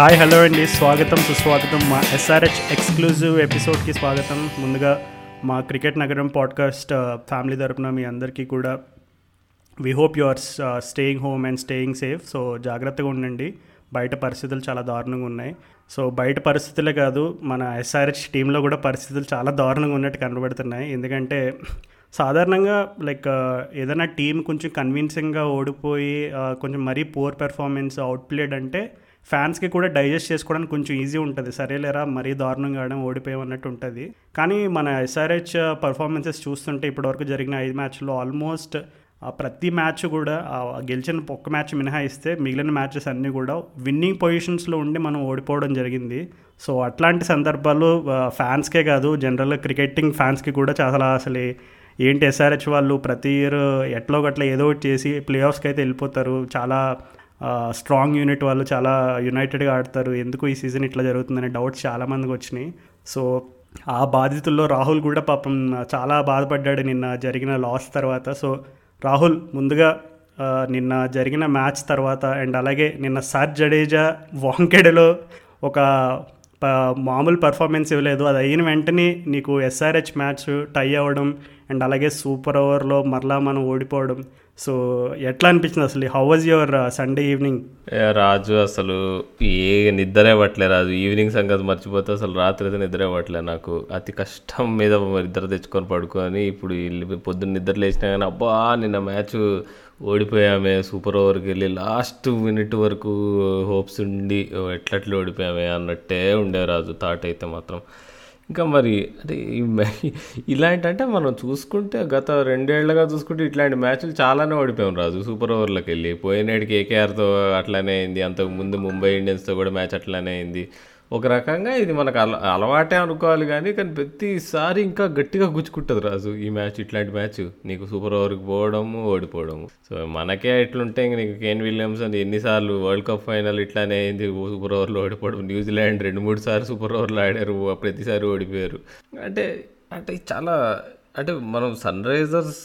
Hi hello అండి. స్వాగతం సుస్వాగతం మా ఎస్ఆర్హెచ్ ఎక్స్క్లూజివ్ ఎపిసోడ్కి స్వాగతం. ముందుగా మా క్రికెట్ నగరం పాడ్కాస్ట్ ఫ్యామిలీ uh, తరపున మీ అందరికీ కూడా we hope you are staying home and staying safe so జాగ్రత్తగా ఉండండి. బయట పరిస్థితులు చాలా దారుణంగా ఉన్నాయి. సో బయట పరిస్థితులే కాదు మన ఎస్ఆర్హెచ్ టీంలో కూడా పరిస్థితులు చాలా దారుణంగా ఉన్నట్టు కనబడుతున్నాయి. ఎందుకంటే సాధారణంగా లైక్ uh, ఏదైనా టీం కొంచెం కన్విన్సింగ్గా ఓడిపోయి uh, కొంచెం మరీ పూర్ పెర్ఫార్మెన్స్ అవుట్ప్లేడ్ అంటే ఫ్యాన్స్కి కూడా డైజెస్ట్ చేసుకోవడానికి కొంచెం ఈజీ ఉంటుంది. సరేలేరా మరీ దారుణంగా ఆడడం ఓడిపోయామన్నట్టు ఉంటుంది. కానీ మన ఎస్ఆర్హెచ్ పర్ఫార్మెన్సెస్ చూస్తుంటే ఇప్పటివరకు జరిగిన ఐదు మ్యాచ్లో ఆల్మోస్ట్ ప్రతి మ్యాచ్ కూడా గెలిచిన ఒక్క మ్యాచ్ మినహాయిస్తే మిగిలిన మ్యాచెస్ అన్నీ కూడా విన్నింగ్ పొజిషన్స్లో ఉండి మనం ఓడిపోవడం జరిగింది. సో అట్లాంటి సందర్భాలు ఫ్యాన్స్కే కాదు జనరల్గా క్రికెటింగ్ ఫ్యాన్స్కి కూడా చాలా అసలు ఏంటి ఎస్ఆర్హెచ్ వాళ్ళు ప్రతి ఇయర్ ఎట్లో గట్ల ఏదో ఒకటి చేసి ప్లే ఆఫ్స్కి అయితే వెళ్ళిపోతారు. చాలా స్ట్రాంగ్ యూనిట్ వాళ్ళు చాలా యునైటెడ్గా ఆడతారు. ఎందుకు ఈ సీజన్ ఇట్లా జరుగుతుందనే డౌట్స్ చాలామందికి వచ్చినాయి. సో ఆ బాధితుల్లో రాహుల్ కూడా పాపం చాలా బాధపడ్డాడు నిన్న జరిగిన లాస్ తర్వాత. సో రాహుల్ ముందుగా నిన్న జరిగిన మ్యాచ్ తర్వాత అండ్ అలాగే నిన్న సర్ జడేజా వాంకెడలో ఒక ప- మామూలు పర్ఫార్మెన్స్ ఇవ్వలేదు. అది అయిన వెంటనే నీకు ఎస్ఆర్హెచ్ మ్యాచ్ టై అవ్వడం అండ్ అలాగే సూపర్ ఓవర్లో మరలా మనం ఓడిపోవడం. సో ఎట్లా అనిపించింది అసలు? How was your Sunday evening Raju అసలు ఏ నిద్రే పట్టలే రాజు. ఈవినింగ్ సంగతి మర్చిపోతే అసలు రాత్రి అయితే నిద్రే పట్టలే నాకు. అతి కష్టం మీద నిద్ర తెచ్చుకొని పడుకొని ఇప్పుడు పొద్దున్న నిద్ర లేచినా కానీ అబ్బా నిన్న మ్యాచ్ ఓడిపోయామే. సూపర్ ఓవర్కి వెళ్ళి లాస్ట్ మినిట్ వరకు హోప్స్ ఉండి ఎట్లట్లు ఓడిపోయామే అన్నట్టే ఉండే రాజు థాట్ అయితే మాత్రం. ఇంకా మరి అంటే మ్యా- ఇలాంటి అంటే మనం చూసుకుంటే గత రెండేళ్ళుగా చూసుకుంటే ఇట్లాంటి మ్యాచ్లు చాలానే ఓడిపోయాం రాజు. సూపర్ ఓవర్లోకి వెళ్ళి పోయినాడు కేకేఆర్తో అట్లానే అయింది. అంతకు ముందు ముంబై ఇండియన్స్తో కూడా మ్యాచ్ అట్లానే అయింది. ఒక రకంగా ఇది మనకు అల అలవాటే అనుకోవాలి కానీ కానీ ప్రతిసారి ఇంకా గట్టిగా గుచ్చుకుంటుంది రాజు ఈ మ్యాచ్ ఇట్లాంటి మ్యాచ్. నీకు సూపర్ ఓవర్కి పోవడము ఓడిపోవడము. సో మనకే ఇట్లుంటే ఇంక నీకు కేన్ విలియమ్స్ అని ఎన్నిసార్లు వరల్డ్ కప్ ఫైనల్ ఇట్లానే అయింది సూపర్ ఓవర్లో ఓడిపోవడం. న్యూజిలాండ్ రెండు మూడు సార్లు సూపర్ ఓవర్లో ఆడారు ప్రతిసారి ఓడిపోయారు. అంటే అంటే చాలా అంటే మనం సన్ రైజర్స్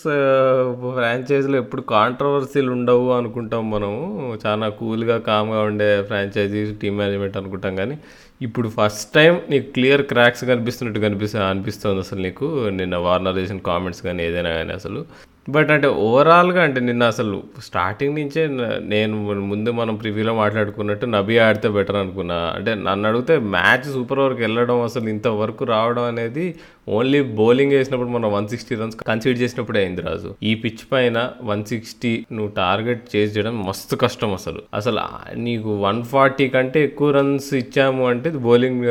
ఫ్రాంచైజీలో ఎప్పుడు కాంట్రవర్సీలు ఉండవు అనుకుంటాం మనము చాలా కూల్గా కామ్గా ఉండే ఫ్రాంచైజీ టీమ్ మేనేజ్మెంట్ అనుకుంటాం కానీ ఇప్పుడు ఫస్ట్ టైం నీకు క్లియర్ క్రాక్స్ కనిపిస్తున్నట్టు కనిపిస్తా అనిపిస్తుంది అసలు నీకు. నిన్న వార్నర్ చేసిన కామెంట్స్ కానీ ఏదైనా కానీ అసలు. బట్ అంటే ఓవరాల్గా అంటే నిన్న అసలు స్టార్టింగ్ నుంచే నేను ముందు మనం ప్రివ్యూలో మాట్లాడుకున్నట్టు నబీ ఆడితే బెటర్ అనుకున్నా. అంటే నన్ను అడిగితే మ్యాచ్ సూపర్ ఓవర్కి వెళ్ళడం అసలు ఇంతవరకు రావడం అనేది ఓన్లీ బౌలింగ్ వేసినప్పుడు మనం వన్ సిక్స్టీ రన్స్ కన్సిడర్ చేసినప్పుడే అయింది రాజు. ఈ పిచ్ పైన వన్ సిక్స్టీ నువ్వు టార్గెట్ చేసి చేయడం మస్తు కష్టం అసలు. అసలు నీకు వన్ ఫార్టీ కంటే ఎక్కువ రన్స్ ఇచ్చాము అంటే బౌలింగ్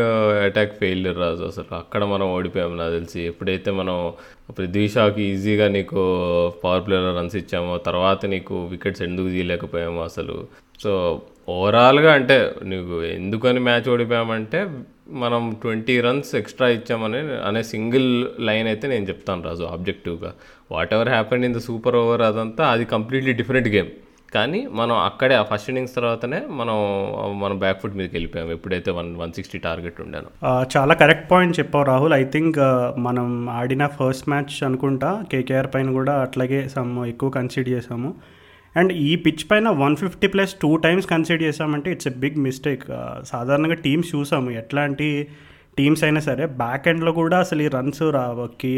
అటాక్ ఫెయిల్యూర్ రాజు అసలు. అక్కడ మనం ఓడిపోయాము నాకు తెలిసి. ఎప్పుడైతే మనం ఇప్పుడు ద్విషాకి ఈజీగా నీకు పవర్ ప్లేలో రన్స్ ఇచ్చామో. తర్వాత నీకు వికెట్స్ ఎందుకు తీయలేకపోయామో అసలు? సో ఓవరాల్గా అంటే నీకు ఎందుకని మ్యాచ్ ఓడిపోయామంటే మనం ట్వంటీ రన్స్ ఎక్స్ట్రా ఇచ్చామని అనే సింగిల్ లైన్ అయితే నేను చెప్తాను Raju ఆబ్జెక్టివ్గా whatever happen in the super over అదంతా అది కంప్లీట్లీ డిఫరెంట్ గేమ్ కానీ మనం అక్కడే ఆ ఫస్ట్ ఇన్నింగ్స్ తర్వాతనే మనం మనం బ్యాక్ ఫుట్ మీదకి వెళ్ళిపోయాం. ఎప్పుడైతే వన్ వన్ సిక్స్టీ టార్గెట్ ఉండాను. చాలా కరెక్ట్ పాయింట్ చెప్పావు రాహుల్. ఐ థింక్ మనం ఆడిన ఫస్ట్ మ్యాచ్ అనుకుంటా కేకేఆర్ పైన కూడా అట్లాగే సమ్ ఎక్కువ కన్సిడర్ చేసాము అండ్ ఈ పిచ్ పైన one fifty plus two times consider చేసామంటే ఇట్స్ ఎ బిగ్ మిస్టేక్ సాధారణంగా టీమ్స్ చూసాము. ఎట్లాంటి టీమ్స్ అయినా సరే బ్యాక్ ఎండ్లో కూడా అసలు ఈ రన్స్ రావకి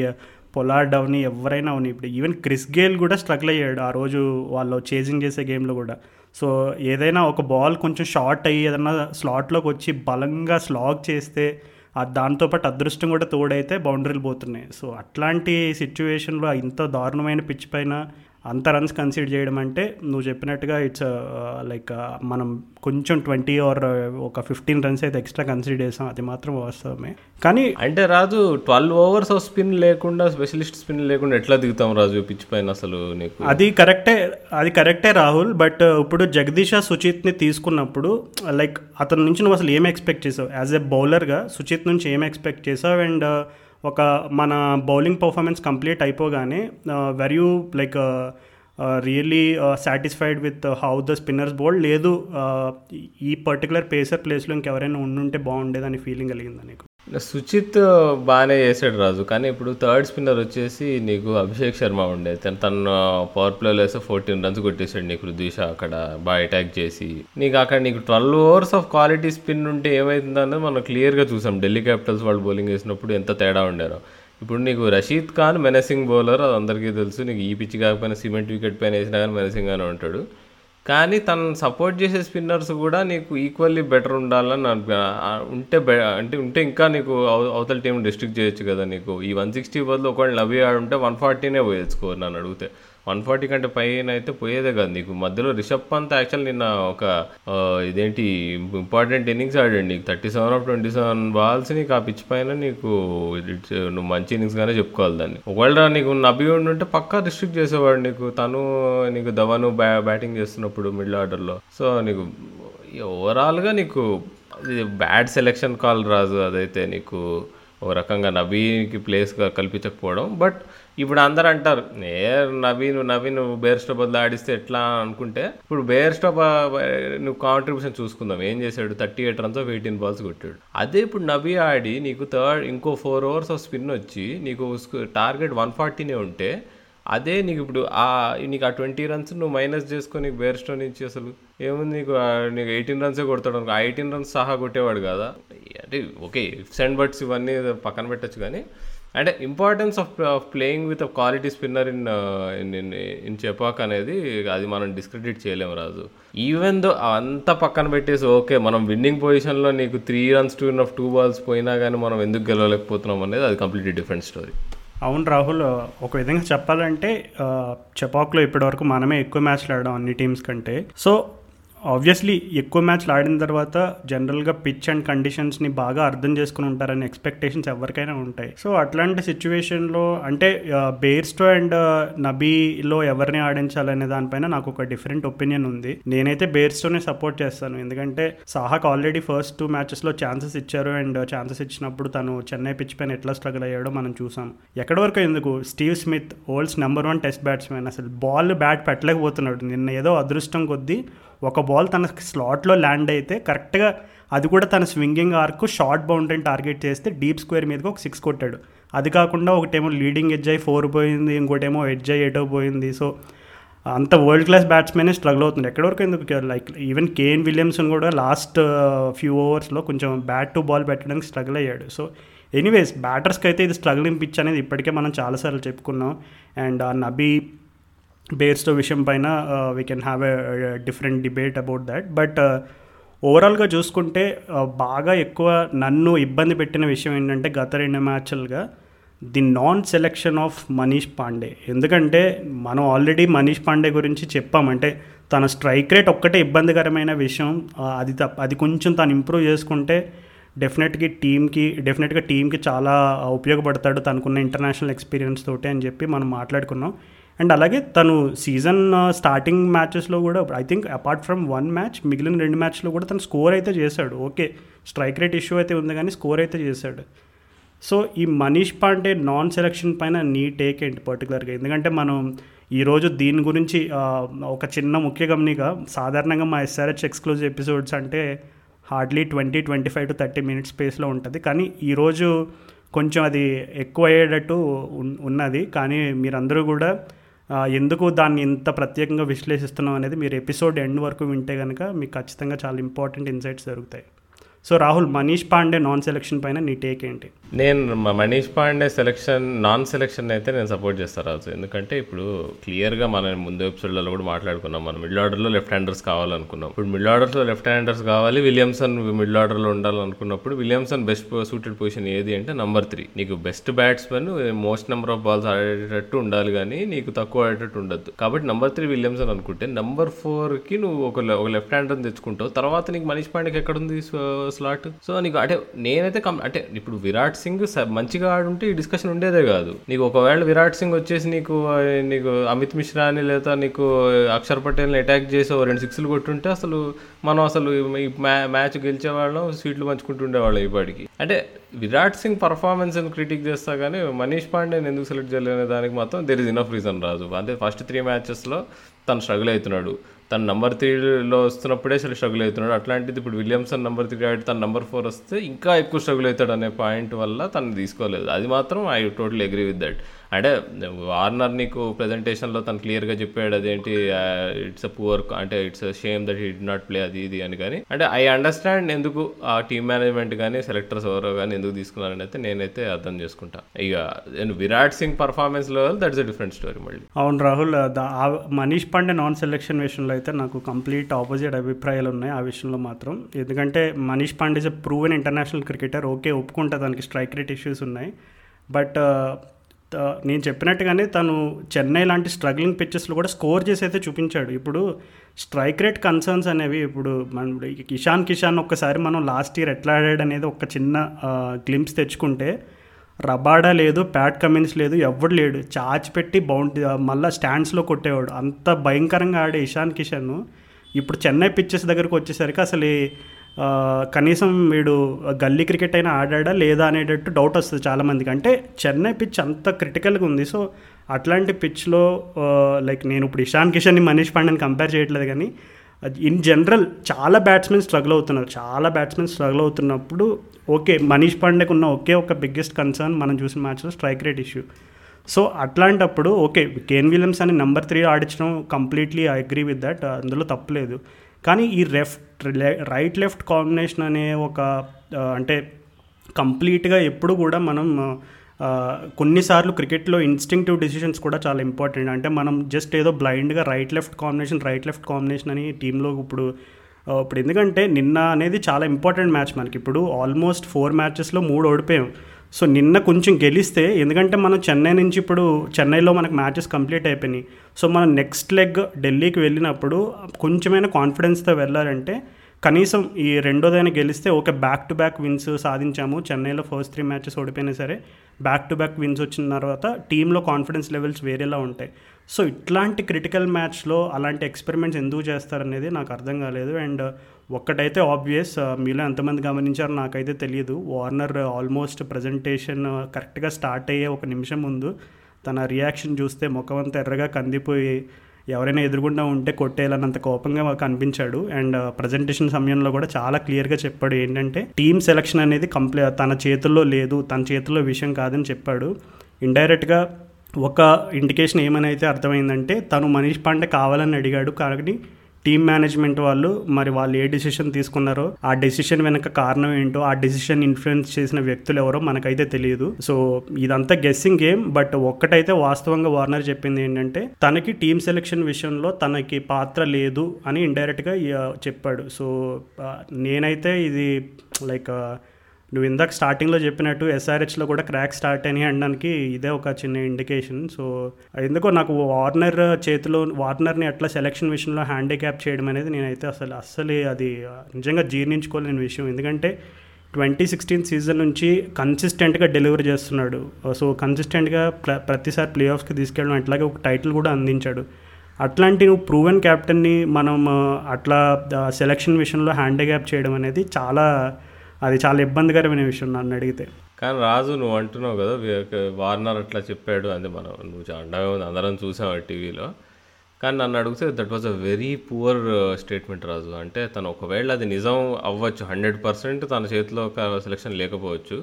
పొలార్డ్ అవని ఎవరైనా అవును. ఇప్పుడు ఈవెన్ క్రిస్ గేల్ కూడా స్ట్రగుల్ అయ్యాడు ఆ రోజు వాళ్ళు చేజింగ్ చేసే గేమ్లో కూడా. సో ఏదైనా ఒక బాల్ కొంచెం షార్ట్ అయ్యి ఏదైనా స్లాట్లోకి వచ్చి బలంగా స్లాగ్ చేస్తే దాంతోపాటు అదృష్టం కూడా తోడైతే బౌండరీలు పోతున్నాయి. సో అట్లాంటి సిచ్యువేషన్లో ఇంత దారుణమైన పిచ్ పైన అంత రన్స్ కన్సిడర్ చేయడం అంటే నువ్వు చెప్పినట్టుగా ఇట్స్ లైక్ మనం కొంచెం ట్వంటీ ఆర్ ఒక ఫిఫ్టీన్ రన్స్ అయితే ఎక్స్ట్రా కన్సిడర్ చేసాం అది మాత్రం వాస్తవమే. కానీ అంటే Raju twelve overs of spin లేకుండా స్పెషలిస్ట్ స్పిన్ లేకుండా ఎట్లా దిగుతాం రాజు? పిచ్ పైన అసలు నీకు? అది కరెక్టే అది కరెక్టే రాహుల్ బట్ ఇప్పుడు జగదీష్ సుచిత్ని తీసుకున్నప్పుడు లైక్ అతని నుంచి నువ్వు అసలు ఏం ఎక్స్పెక్ట్ చేసావు? యాజ్ ఎ బౌలర్గా సుచిత్ నుంచి ఏం ఎక్స్పెక్ట్ చేసావు? అండ్ ఒక మన బౌలింగ్ పర్ఫార్మెన్స్ కంప్లీట్ అయిపోగానే were you like really satisfied with how the spinners bowled లేదు ఈ పర్టికులర్ పేసర్ ప్లేస్లో ఇంకెవరైనా ఉండుంటే బాగుండేదని ఫీలింగ్ కలిగిందా నీకు? సుచిత్ బాగానే చేసాడు రాజు కానీ ఇప్పుడు థర్డ్ స్పిన్నర్ వచ్చేసి నీకు అభిషేక్ శర్మ ఉండే. తను తను పవర్ ప్లేలో వేస్తే ఫోర్టీన్ రన్స్ కొట్టేశాడు నీకు రుద్విష అక్కడ బాగా అటాక్ చేసి. నీకు అక్కడ నీకు twelve overs of quality spin ఉంటే ఏమైంది మనం క్లియర్గా చూసాం. ఢిల్లీ క్యాపిటల్స్ వాళ్ళు బౌలింగ్ వేసినప్పుడు ఎంత తేడా ఉండారో ఇప్పుడు నీకు రషీద్ ఖాన్ మెనసింగ్ బౌలర్ అది అందరికీ తెలుసు. నీకు ఈ పిచ్ కాకపోయినా సిమెంట్ వికెట్ పైన వేసినా కానీ మెనసింగ్గానే ఉంటాడు. కానీ తను సపోర్ట్ చేసే స్పిన్నర్స్ కూడా నీకు ఈక్వల్లీ బెటర్ ఉండాలని ఉంటే బె అంటే ఉంటే ఇంకా నీకు అవ- అవతల టీం డిస్ట్రిక్ట్ చేయొచ్చు కదా నీకు. ఈ వన్ సిక్స్టీ బదులు ఒకవేళ నవ్వి ఆడుంటే వన్ ఫార్టీనే పోయేసుకో నన్ను అడిగితే. వన్ ఫార్టీ కంటే పైన అయితే పోయేదే కాదు నీకు. మధ్యలో రిషబ్ పంత్ యాక్చువల్ నిన్న ఒక ఇదేంటి ఇంపార్టెంట్ ఇన్నింగ్స్ ఆడాడు నీకు. Thirty seven of twenty seven balls నీకు ఆ పిచ్ పైన నీకు నువ్వు మంచి ఇన్నింగ్స్గానే చెప్పుకోవాలి దాన్ని. ఒకవేళ నీకు నబి ఉంటే పక్కా రిస్ట్రిక్ట్ చేసేవాడు నీకు. తను నీకు ధవను బ్యా బ్యాటింగ్ చేస్తున్నప్పుడు మిడిల్ ఆర్డర్లో సో నీకు ఓవరాల్గా నీకు బ్యాడ్ సెలెక్షన్ కాల్ రాజు అదైతే నీకు. ఒక రకంగా నబీకి ప్లేస్గా కల్పించకపోవడం. బట్ ఇప్పుడు అందరు అంటారు ఏ నవీన్ నవీన్ బేర్స్టో బదులు ఆడిస్తే ఎట్లా? అనుకుంటే ఇప్పుడు బేర్స్టో నువ్వు కాంట్రిబ్యూషన్ చూసుకుందాం. ఏం చేశాడు? Thirty eight runs of eighteen balls కొట్టాడు. అదే ఇప్పుడు నవీ ఆడి నీకు థర్డ్ ఇంకో ఫోర్ ఓవర్స్ ఆఫ్ స్పిన్ వచ్చి నీకు టార్గెట్ వన్ ఫార్టీనే ఉంటే అదే నీకు ఇప్పుడు ఆ నీకు ఆ ట్వంటీ రన్స్ నువ్వు మైనస్ చేసుకొని బేర్స్టో నుంచి అసలు ఏముంది నీకు? నీకు ఎయిటీన్ రన్సే కొడతాడు అనుకో ఆ ఎయిటీన్ రన్స్ సహా కొట్టేవాడు కదా? అంటే ఓకే ఇఫ్స్ అండ్ బట్స్ ఇవన్నీ పక్కన పెట్టచ్చు కానీ అంటే importance of of playing with quality spinner in in in Chepauk అనేది అది మనం డిస్క్రెడిట్ చేయలేము రాజు. ఈవెన్ దో అంతా పక్కన పెట్టేసి ఓకే మనం విన్నింగ్ పొజిషన్లో నీకు three runs two of two balls పోయినా కానీ మనం ఎందుకు గెలవలేకపోతున్నాం అనేది అది కంప్లీట్లీ డిఫరెంట్ స్టోరీ అవును రాహుల్ ఒక విధంగా చెప్పాలంటే uh, ఆ, చెపాక్లో ఇప్పటివరకు మనమే ఎక్కువ మ్యాచ్లు ఆడాం అన్ని టీమ్స్ కంటే. సో ఆబ్వియస్లీ ఎక్కువ మ్యాచ్లు ఆడిన తర్వాత జనరల్గా పిచ్ అండ్ కండిషన్స్ని బాగా అర్థం చేసుకుని ఉంటారని ఎక్స్పెక్టేషన్స్ ఎవరికైనా ఉంటాయి. సో అట్లాంటి సిచ్యువేషన్లో అంటే బేర్స్టో అండ్ నబీలో ఎవరిని ఆడించాలనే దానిపైన నాకు ఒక డిఫరెంట్ ఒపీనియన్ ఉంది. నేనైతే బేర్స్టోనే సపోర్ట్ చేస్తాను. ఎందుకంటే సాహాక్ ఆల్రెడీ ఫస్ట్ టూ మ్యాచెస్లో ఛాన్సెస్ ఇచ్చారు అండ్ ఛాన్సెస్ ఇచ్చినప్పుడు తను చెన్నై పిచ్ పైన ఎట్లా స్ట్రగుల్ అయ్యాడో మనం చూసాం. ఎక్కడి వరకు ఎందుకు? Steve Smith holds number one test batsmen అసలు బాల్ బ్యాట్ పెట్టలేకపోతున్నాడు. నిన్న ఏదో అదృష్టం కొద్దీ ఒక బాల్ తన స్లాట్లో ల్యాండ్ అయితే కరెక్ట్గా అది కూడా తన స్వింగింగ్ ఆర్క్ షార్ట్ బౌండరీని టార్గెట్ చేస్తే డీప్ స్క్వేర్ మీదకి ఒక సిక్స్ కొట్టాడు. అది కాకుండా ఒకటేమో లీడింగ్ ఎడ్జ్ అయ్యి ఫోర్ పోయింది ఇంకోటేమో ఎడ్జ్ అయ్యి ఎటో పోయింది. సో అంత వరల్డ్ క్లాస్ బ్యాట్స్మెనే స్ట్రగుల్ అవుతుంది ఎక్కడి వరకు ఎందుకు లైక్ ఈవెన్ కేన్ విలియమ్సన్ కూడా లాస్ట్ ఫ్యూ ఓవర్స్లో కొంచెం బ్యాట్ టు బాల్ పెట్టడానికి స్ట్రగుల్ అయ్యాడు. సో ఎనీవేస్ బ్యాటర్స్కి అయితే ఇది స్ట్రగులింగ్ పిచ్ అనేది ఇప్పటికే మనం చాలాసార్లు చెప్పుకున్నాం. అండ్ ఆ నబీ బేర్స్టో విషయం పైన we can have a different debate about that but ఓవరాల్గా చూసుకుంటే uh, బాగా ఎక్కువ నన్ను ఇబ్బంది పెట్టిన విషయం ఏంటంటే గత రెండు మ్యాచ్లుగా the non selection of Manish Pandey. ఎందుకంటే మనం ఆల్రెడీ మనీష్ పాండే గురించి చెప్పామంటే తన స్ట్రైక్ రేట్ ఒక్కటే ఇబ్బందికరమైన విషయం. Uh, అది తప్ప అది కొంచెం తను ఇంప్రూవ్ చేసుకుంటే డెఫినెట్గా టీంకి డెఫినెట్గా టీంకి చాలా ఉపయోగపడతాడు తనకున్న ఇంటర్నేషనల్ ఎక్స్పీరియన్స్ తోటి అని చెప్పి మనం మాట్లాడుకున్నాం. అండ్ అలాగే తను సీజన్ స్టార్టింగ్ మ్యాచెస్లో కూడా I think apart from one match మిగిలిన రెండు మ్యాచ్లో కూడా తను స్కోర్ అయితే చేశాడు. ఓకే స్ట్రైక్ రేట్ ఇష్యూ అయితే ఉంది కానీ స్కోర్ అయితే చేశాడు. సో ఈ మనీష్ పాండే నాన్ సెలెక్షన్ పైన నీ టేక్ ఏంటి పర్టికులర్గా ఎందుకంటే మనం ఈరోజు దీని గురించి ఒక చిన్న ముఖ్య గమనిక సాధారణంగా మా ఎస్ఆర్హెచ్ ఎక్స్క్లూజివ్ ఎపిసోడ్స్ అంటే hardly twenty twenty five to thirty minutes స్పేస్లో ఉంటుంది. కానీ ఈరోజు కొంచెం అది ఎక్కువ అయ్యేటట్టు ఉన్నది. కానీ మీరందరూ కూడా ఎందుకు దాన్ని ఇంత ప్రత్యేకంగా విశ్లేషిస్తున్నాం అనేది మీరు ఎపిసోడ్ ఎండ్ వరకు వింటే కనుక మీకు ఖచ్చితంగా చాలా ఇంపార్టెంట్ ఇన్సైట్స్ దొరుకుతాయి. So Rahul Manish Pandey non selection పైన నీ టేక్ ఏంటి? నేను Manish Pandey selection non selection అయితే నేను సపోర్ట్ చేస్తాను రాజు. ఎందుకంటే ఇప్పుడు క్లియర్గా మనం ముందు ఎపిసోడ్లలో కూడా మాట్లాడుకున్నాం మనం. మిడిల్ ఆర్డర్లో లెఫ్ట్ హ్యాండర్స్ కావాలనుకున్నాం. ఇప్పుడు మిడిల్ ఆర్డర్లో లెఫ్ట్ హ్యాండర్స్ కావాలి విలియమ్సన్ మిడిల్ ఆర్డర్లో ఉండాలనుకున్నప్పుడు విలియమ్సన్ బెస్ట్ సూటెడ్ పొజిషన్ ఏది అంటే నంబర్ త్రీ నీకు best batsmen most number of balls ఆడేటట్టు ఉండాలి కానీ నీకు తక్కువ ఆడేటట్టు ఉండద్దు. కాబట్టి నంబర్ త్రీ విలియమ్సన్ అనుకుంటే నంబర్ ఫోర్కి నువ్వు ఒక లె- ఒక లెఫ్ట్ హ్యాండర్ తెచ్చుకుంటావు. తర్వాత నీకు మనీష్ పాండేకి ఎక్కడుంది స్లాట్ సో నీకు అంటే నేనైతే కం అంటే ఇప్పుడు విరాట్ సింగ్ మంచిగా ఆడుంటే ఈ డిస్కషన్ ఉండేదే కాదు. నీకు ఒకవేళ విరాట్ సింగ్ వచ్చేసి నీకు నీకు అమిత్ మిశ్రా అని లేదా నీకు అక్షర్ పటేల్ని అటాక్ చేసి ఓ రెండు సిక్స్లు కొట్టుంటే అసలు మనం అసలు ఈ మ్యా మ్యాచ్ గెలిచేవాళ్ళం సీట్లు పంచుకుంటుండేవాళ్ళం ఇప్పటికి అంటే విరాట్ సింగ్ పర్ఫార్మెన్స్ అని క్రిటిక్ చేస్తా కానీ మనీష్ పాండేని ఎందుకు సెలెక్ట్ చేయలేనే దానికి మాత్రం there is enough reason Raju. అంటే ఫస్ట్ త్రీ మ్యాచెస్లో తను స్ట్రగుల్ అవుతున్నాడు. తను నంబర్ త్రీలో వస్తున్నప్పుడే అసలు స్ట్రగుల్ అవుతున్నాడు. అట్లాంటిది ఇప్పుడు విలియమ్సన్ నంబర్ త్రీ ఆడి తన నంబర్ ఫోర్ వస్తే ఇంకా ఎక్కువ స్ట్రగుల్ అవుతాడు అనే పాయింట్ వల్ల తను తీసుకోలేదు. అది మాత్రం I total agree with that అంటే వార్నర్ నీకు ప్రజెంటేషన్లో తను క్లియర్గా చెప్పాడు అదేంటి ఇట్స్ అ పువర్ అంటే it's shame that he did not play అది ఇది అని కానీ అంటే ఐ అండర్స్టాండ్ ఎందుకు ఆ టీమ్ మేనేజ్మెంట్ కానీ సెలెక్టర్స్ ఎవరో కానీ ఎందుకు తీసుకున్నారని అయితే నేనైతే అర్థం చేసుకుంటా. ఇక నేను Virat Singh performance level that's a different story మళ్ళీ. అవును రాహుల్ ఆ మనీష్ పాండే నాన్ సెలెక్షన్ విషయంలో అయితే నాకు కంప్లీట్ ఆపోజిట్ అభిప్రాయాలు ఉన్నాయి ఆ విషయంలో మాత్రం. ఎందుకంటే Manish Pandey is proven international cricketer okay ఒప్పుకుంటా దానికి స్ట్రైక్ రేట్ ఇష్యూస్ ఉన్నాయి. బట్ నేను చెప్పినట్టుగానే తను చెన్నై లాంటి స్ట్రగ్లింగ్ పిచ్చెస్లో కూడా స్కోర్ చేసి అయితే చూపించాడు. ఇప్పుడు స్ట్రైక్ రేట్ కన్సర్న్స్ అనేవి ఇప్పుడు మన ఇషాన్ కిషాన్ ఒక్కసారి మనం లాస్ట్ ఇయర్ ఎట్లా ఆడాడు అనేది ఒక చిన్న గ్లింప్స్ తెచ్చుకుంటే రబాడా లేదు ప్యాట్ కమిన్స్ లేదు ఎవడు లేడు. చాచి పెట్టి బౌండ్ మళ్ళీ స్టాండ్స్లో కొట్టేవాడు. అంత భయంకరంగా ఆడే ఇషాన్ కిషన్ ఇప్పుడు చెన్నై పిచ్చెస్ దగ్గరకు వచ్చేసరికి అసలు కనీసం వీడు గల్లీ క్రికెట్ అయినా ఆడాడా లేదా అనేటట్టు డౌట్ వస్తుంది చాలామందికి. అంటే చెన్నై పిచ్ అంత క్రిటికల్గా ఉంది. సో అట్లాంటి పిచ్లో లైక్ నేను ఇప్పుడు ఇషాన్ కిషన్ని మనీష్ పాండేని కంపేర్ చేయట్లేదు కానీ ఇన్ జనరల్ చాలా బ్యాట్స్మెన్ స్ట్రగుల్ అవుతున్నారు. చాలా బ్యాట్స్మెన్ స్ట్రగుల్ అవుతున్నప్పుడు ఓకే మనీష్ పాండేకి ఉన్న ఒకే ఒక బిగ్గెస్ట్ కన్సర్న్ మనం చూసిన మ్యాచ్లో స్ట్రైక్ రేట్ ఇష్యూ సో అట్లాంటప్పుడు ఓకే కేన్ విలియమ్స్ అని number three ఆడించడం completely I agree with that అందులో తప్పలేదు కానీ ఈ లెఫ్ట్ రైట్ లెఫ్ట్ కాంబినేషన్ అనే ఒక అంటే కంప్లీట్గా ఎప్పుడు కూడా మనం కొన్నిసార్లు క్రికెట్లో ఇన్స్టింక్టివ్ డిసిషన్స్ కూడా చాలా ఇంపార్టెంట్ అంటే మనం జస్ట్ ఏదో బ్లైండ్గా right left combination right left combination అని టీంలో ఇప్పుడు ఇప్పుడు ఎందుకంటే నిన్న అనేది చాలా ఇంపార్టెంట్ మ్యాచ్ మనకి. ఇప్పుడు ఆల్మోస్ట్ ఫోర్ మ్యాచెస్లో మూడు ఓడిపోయాం. సో నిన్న కొంచెం గెలిస్తే ఎందుకంటే మనం చెన్నై నుంచి ఇప్పుడు చెన్నైలో మనకు మ్యాచెస్ కంప్లీట్ అయిపోయినాయి. సో మనం నెక్స్ట్ లెగ్ ఢిల్లీకి వెళ్ళినప్పుడు కొంచెమైనా కాన్ఫిడెన్స్తో వెళ్ళాలంటే కనీసం ఈ రెండోదైనా గెలిస్తే okay back to back wins సాధించాము. చెన్నైలో ఫస్ట్ త్రీ మ్యాచెస్ ఓడిపోయినా సరే బ్యాక్ టు బ్యాక్ విన్స్ వచ్చిన తర్వాత టీంలో కాన్ఫిడెన్స్ లెవెల్స్ వేరేలా ఉంటాయి. సో ఇట్లాంటి క్రిటికల్ మ్యాచ్లో అలాంటి ఎక్స్పెరిమెంట్స్ ఎందుకు చేస్తారనేది నాకు అర్థం కాలేదు. అండ్ ఒక్కటైతే ఆబ్వియస్ మీలో ఎంతమంది గమనించారో నాకైతే తెలియదు వార్నర్ ఆల్మోస్ట్ ప్రజెంటేషన్ కరెక్ట్గా స్టార్ట్ అయ్యే ఒక నిమిషం ముందు తన రియాక్షన్ చూస్తే ముఖం అంతా ఎర్రగా కందిపోయి ఎవరైనా ఎదురుగుండా ఉంటే కొట్టేయాలన్నంత కోపంగా కనిపించాడు అండ్ ప్రజెంటేషన్ సమయంలో కూడా చాలా క్లియర్గా చెప్పాడు. ఏంటంటే టీమ్ సెలక్షన్ అనేది కంప్లీ తన చేతుల్లో లేదు తన చేతుల్లో విషయం కాదని చెప్పాడు. ఇండైరెక్ట్గా ఒక ఇండికేషన్ ఏమని అయితే అర్థమైందంటే తను మనీష్ పాండే కావాలని అడిగాడు కానీ టీమ్ మేనేజ్మెంట్ వాళ్ళు మరి వాళ్ళు ఏ డెసిషన్ తీసుకున్నారో ఆ డెసిషన్ వెనక కారణం ఏంటో ఆ డెసిషన్ ఇన్ఫ్లుయెన్స్ చేసిన వ్యక్తులు ఎవరో మనకైతే తెలియదు. సో ఇదంతా గెస్సింగ్ గేమ్ బట్ ఒక్కటైతే వాస్తవంగా వార్నర్ చెప్పింది ఏంటంటే తనకి టీమ్ సెలెక్షన్ విషయంలో తనకి పాత్ర లేదు అని ఇండైరెక్ట్గా చెప్పాడు. సో నేనైతే ఇది లైక్ నువ్వు ఇందాక స్టార్టింగ్లో చెప్పినట్టు ఎస్ఆర్హెచ్లో కూడా క్రాక్ స్టార్ట్ అని అనడానికి ఇదే ఒక చిన్న ఇండికేషన్ సో ఎందుకో నాకు వార్నర్ చేతిలో వార్నర్ని అట్లా సెలక్షన్ విషయంలో హ్యాండిక్యాప్ చేయడం అనేది నేనైతే అసలు అస్సలు అది నిజంగా జీర్ణించుకోలేని విషయం. ఎందుకంటే ట్వంటీ సిక్స్టీన్ సీజన్ నుంచి కన్సిస్టెంట్గా డెలివరీ చేస్తున్నాడు. సో కన్సిస్టెంట్గా ప్ర ప్రతిసారి ప్లే ఆఫ్స్కి తీసుకెళ్ళడం అట్లాగే ఒక టైటిల్ కూడా అందించాడు. అట్లాంటి నువ్వు ప్రూవెన్ క్యాప్టెన్ని మనం అట్లా సెలక్షన్ విషయంలో హ్యాండిక్యాప్ చేయడం అనేది చాలా అది చాలా ఇబ్బందికరమైన విషయం నన్ను అడిగితే. కానీ రాజు నువ్వు అంటున్నావు కదా వార్నర్ అట్లా చెప్పాడు అంటే మనం నువ్వు అండగా ఉంది అందరం చూసాం టీవీలో. కానీ నన్ను అడిగితే that was a very poor statement Raju. అంటే తను ఒకవేళ అది నిజం అవ్వచ్చు హండ్రెడ్ పర్సెంట్ తన చేతిలో ఒక సెలక్షన్ లేకపోవచ్చు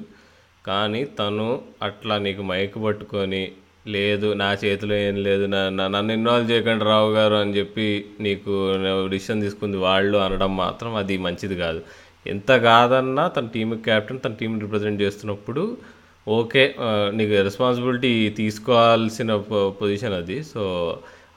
కానీ తను అట్లా నీకు మైక్ పట్టుకొని లేదు నా చేతిలో ఏం లేదు నా నా- నన్ను ఇన్వాల్వ్ చేయకండి రావు గారు అని చెప్పి నీకు డిసిషన్ తీసుకుంది వాళ్ళు అనడం మాత్రం అది మంచిది కాదు. ఎంత కాదన్నా తన టీమ్ క్యాప్టెన్ తన టీం రిప్రజెంట్ చేస్తున్నప్పుడు ఓకే నీకు రెస్పాన్సిబిలిటీ తీసుకోవాల్సిన పొజిషన్ అది. సో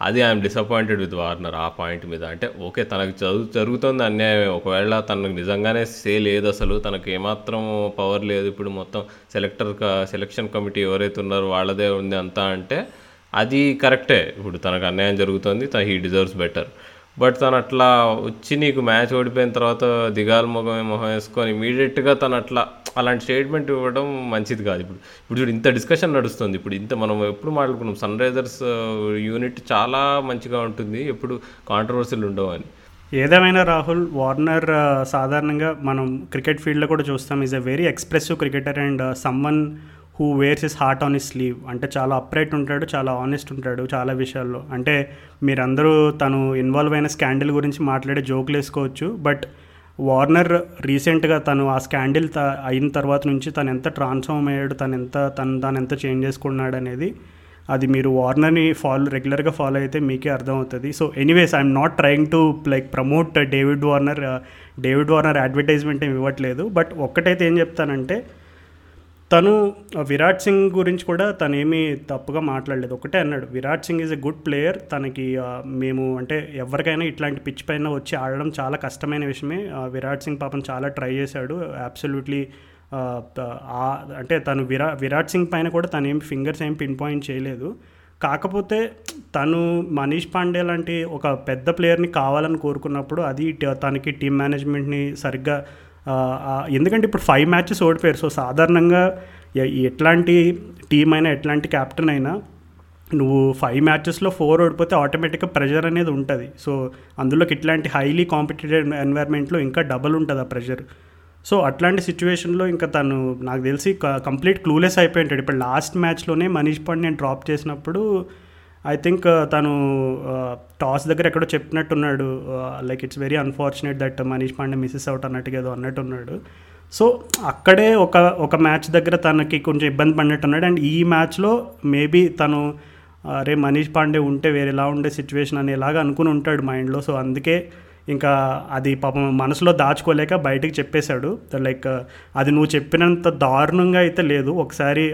అది ఐఎమ్ డిసప్పాయింటెడ్ విత్ వార్నర్ ఆ పాయింట్ మీద. అంటే ఓకే తనకు చదువు జరుగుతుంది అన్యాయం ఒకవేళ తనకు నిజంగానే సే లేదు అసలు తనకు ఏమాత్రం పవర్ లేదు. ఇప్పుడు మొత్తం సెలెక్టర్ సెలక్షన్ కమిటీ ఎవరైతే ఉన్నారో వాళ్ళదే ఉంది అంతా అంటే అది కరెక్టే ఇప్పుడు తనకు అన్యాయం జరుగుతుంది తన హీ డిజర్వ్స్ బెటర్ బట్ తను అట్లా వచ్చి నీకు మ్యాచ్ ఓడిపోయిన తర్వాత దిగాల ముఖమే మొహం వేసుకొని ఇమీడియట్గా తను అట్లా అలాంటి స్టేట్మెంట్ ఇవ్వడం మంచిది కాదు. ఇప్పుడు ఇప్పుడు చూడు ఇంత డిస్కషన్ నడుస్తుంది. ఇప్పుడు ఇంత మనం ఎప్పుడు మాట్లాడుకున్నాం? సన్ రైజర్స్ యూనిట్ చాలా మంచిగా ఉంటుంది. ఎప్పుడు కాంట్రవర్సీలు ఉండవు అని. ఏదేమైనా రాహుల్ వార్నర్ uh, సాధారణంగా మనం క్రికెట్ ఫీల్డ్లో కూడా చూస్తాం. Is a very expressive cricketer and someone who wears his heart on his sleeve అంటే చాలా అప్రైట్ ఉంటాడు చాలా ఆనెస్ట్ ఉంటాడు చాలా విషయాల్లో. అంటే మీరందరూ తను ఇన్వాల్వ్ అయిన స్కాండిల్ గురించి మాట్లాడే జోకులు వేసుకోవచ్చు బట్ వార్నర్ రీసెంట్గా తను ఆ స్కాండిల్ త అయిన తర్వాత నుంచి తను ఎంత ట్రాన్స్ఫార్మ్ అయ్యాడు తను ఎంత తను తను ఎంత చేంజ్ చేసుకున్నాడు అనేది అది మీరు వార్నర్ని ఫాలో రెగ్యులర్గా ఫాలో అయితే మీకే అర్థమవుతుంది. So anyways I'm not trying to like promote David Warner David Warner advertisement ఏమి ఇవ్వట్లేదు బట్ ఒక్కటైతే ఏం చెప్తానంటే తను విరాట్ సింగ్ గురించి కూడా తను ఏమీ తప్పుగా మాట్లాడలేదు. ఒకటే అన్నాడు Virat Singh is a good player. తనకి మేము అంటే ఎవరికైనా ఇట్లాంటి పిచ్ పైన వచ్చి ఆడడం చాలా కష్టమైన విషయమే. విరాట్ సింగ్ పాపం చాలా ట్రై చేశాడు. అబ్సల్యూట్లీ అంటే తను విరా విరాట్ సింగ్ పైన కూడా తను ఏం ఫింగర్స్ ఏం పిన్ పాయింట్ చేయలేదు. కాకపోతే తను మనీష్ పాండే లాంటి ఒక పెద్ద ప్లేయర్ని కావాలని కోరుకున్నప్పుడు అది తనకి టీం మేనేజ్మెంట్ని సరిగ్గా ఎందుకంటే ఇప్పుడు ఫైవ్ మ్యాచెస్ ఓడిపోయారు. సో సాధారణంగా ఎట్లాంటి టీం అయినా ఎట్లాంటి కెప్టెన్ అయినా నువ్వు ఫైవ్ మ్యాచెస్లో ఫోర్ ఓడిపోతే ఆటోమేటిక్గా ప్రెషర్ అనేది ఉంటుంది. సో అందులోకి ఇట్లాంటి హైలీ కాంపిటేటివ్ ఎన్వైర్న్మెంట్లో ఇంకా డబల్ ఉంటుంది ఆ ప్రెషర్ సో అట్లాంటి సిచ్యువేషన్లో ఇంకా తను నాకు తెలిసి కంప్లీట్ క్లూలెస్ అయిపోయి ఉంటాడు. ఇప్పుడు లాస్ట్ మ్యాచ్లోనే మనీష్ పాండ్ నేను డ్రాప్ చేసినప్పుడు ఐ థింక్ uh, తను uh, టాస్ దగ్గర ఎక్కడో చెప్పినట్టున్నాడు. Like it's very unfortunate that Manish Pandey misses out అన్నట్టుగా ఏదో అన్నట్టున్నాడు. సో అక్కడే ఒక ఒక మ్యాచ్ దగ్గర తనకి కొంచెం ఇబ్బంది పడినట్టున్నాడు. అండ్ ఈ మ్యాచ్లో మేబీ తను uh, అరే మనీష్ పాండే ఉంటే వేరేలా ఉండే సిచ్యువేషన్ అనేలాగా అనుకుని ఉంటాడు మైండ్లో సో అందుకే ఇంకా అది పాపం మనసులో దాచుకోలేక బయటికి చెప్పేశాడు. లైక్ అది నువ్వు చెప్పినంత దారుణంగా అయితే లేదు. ఒకసారి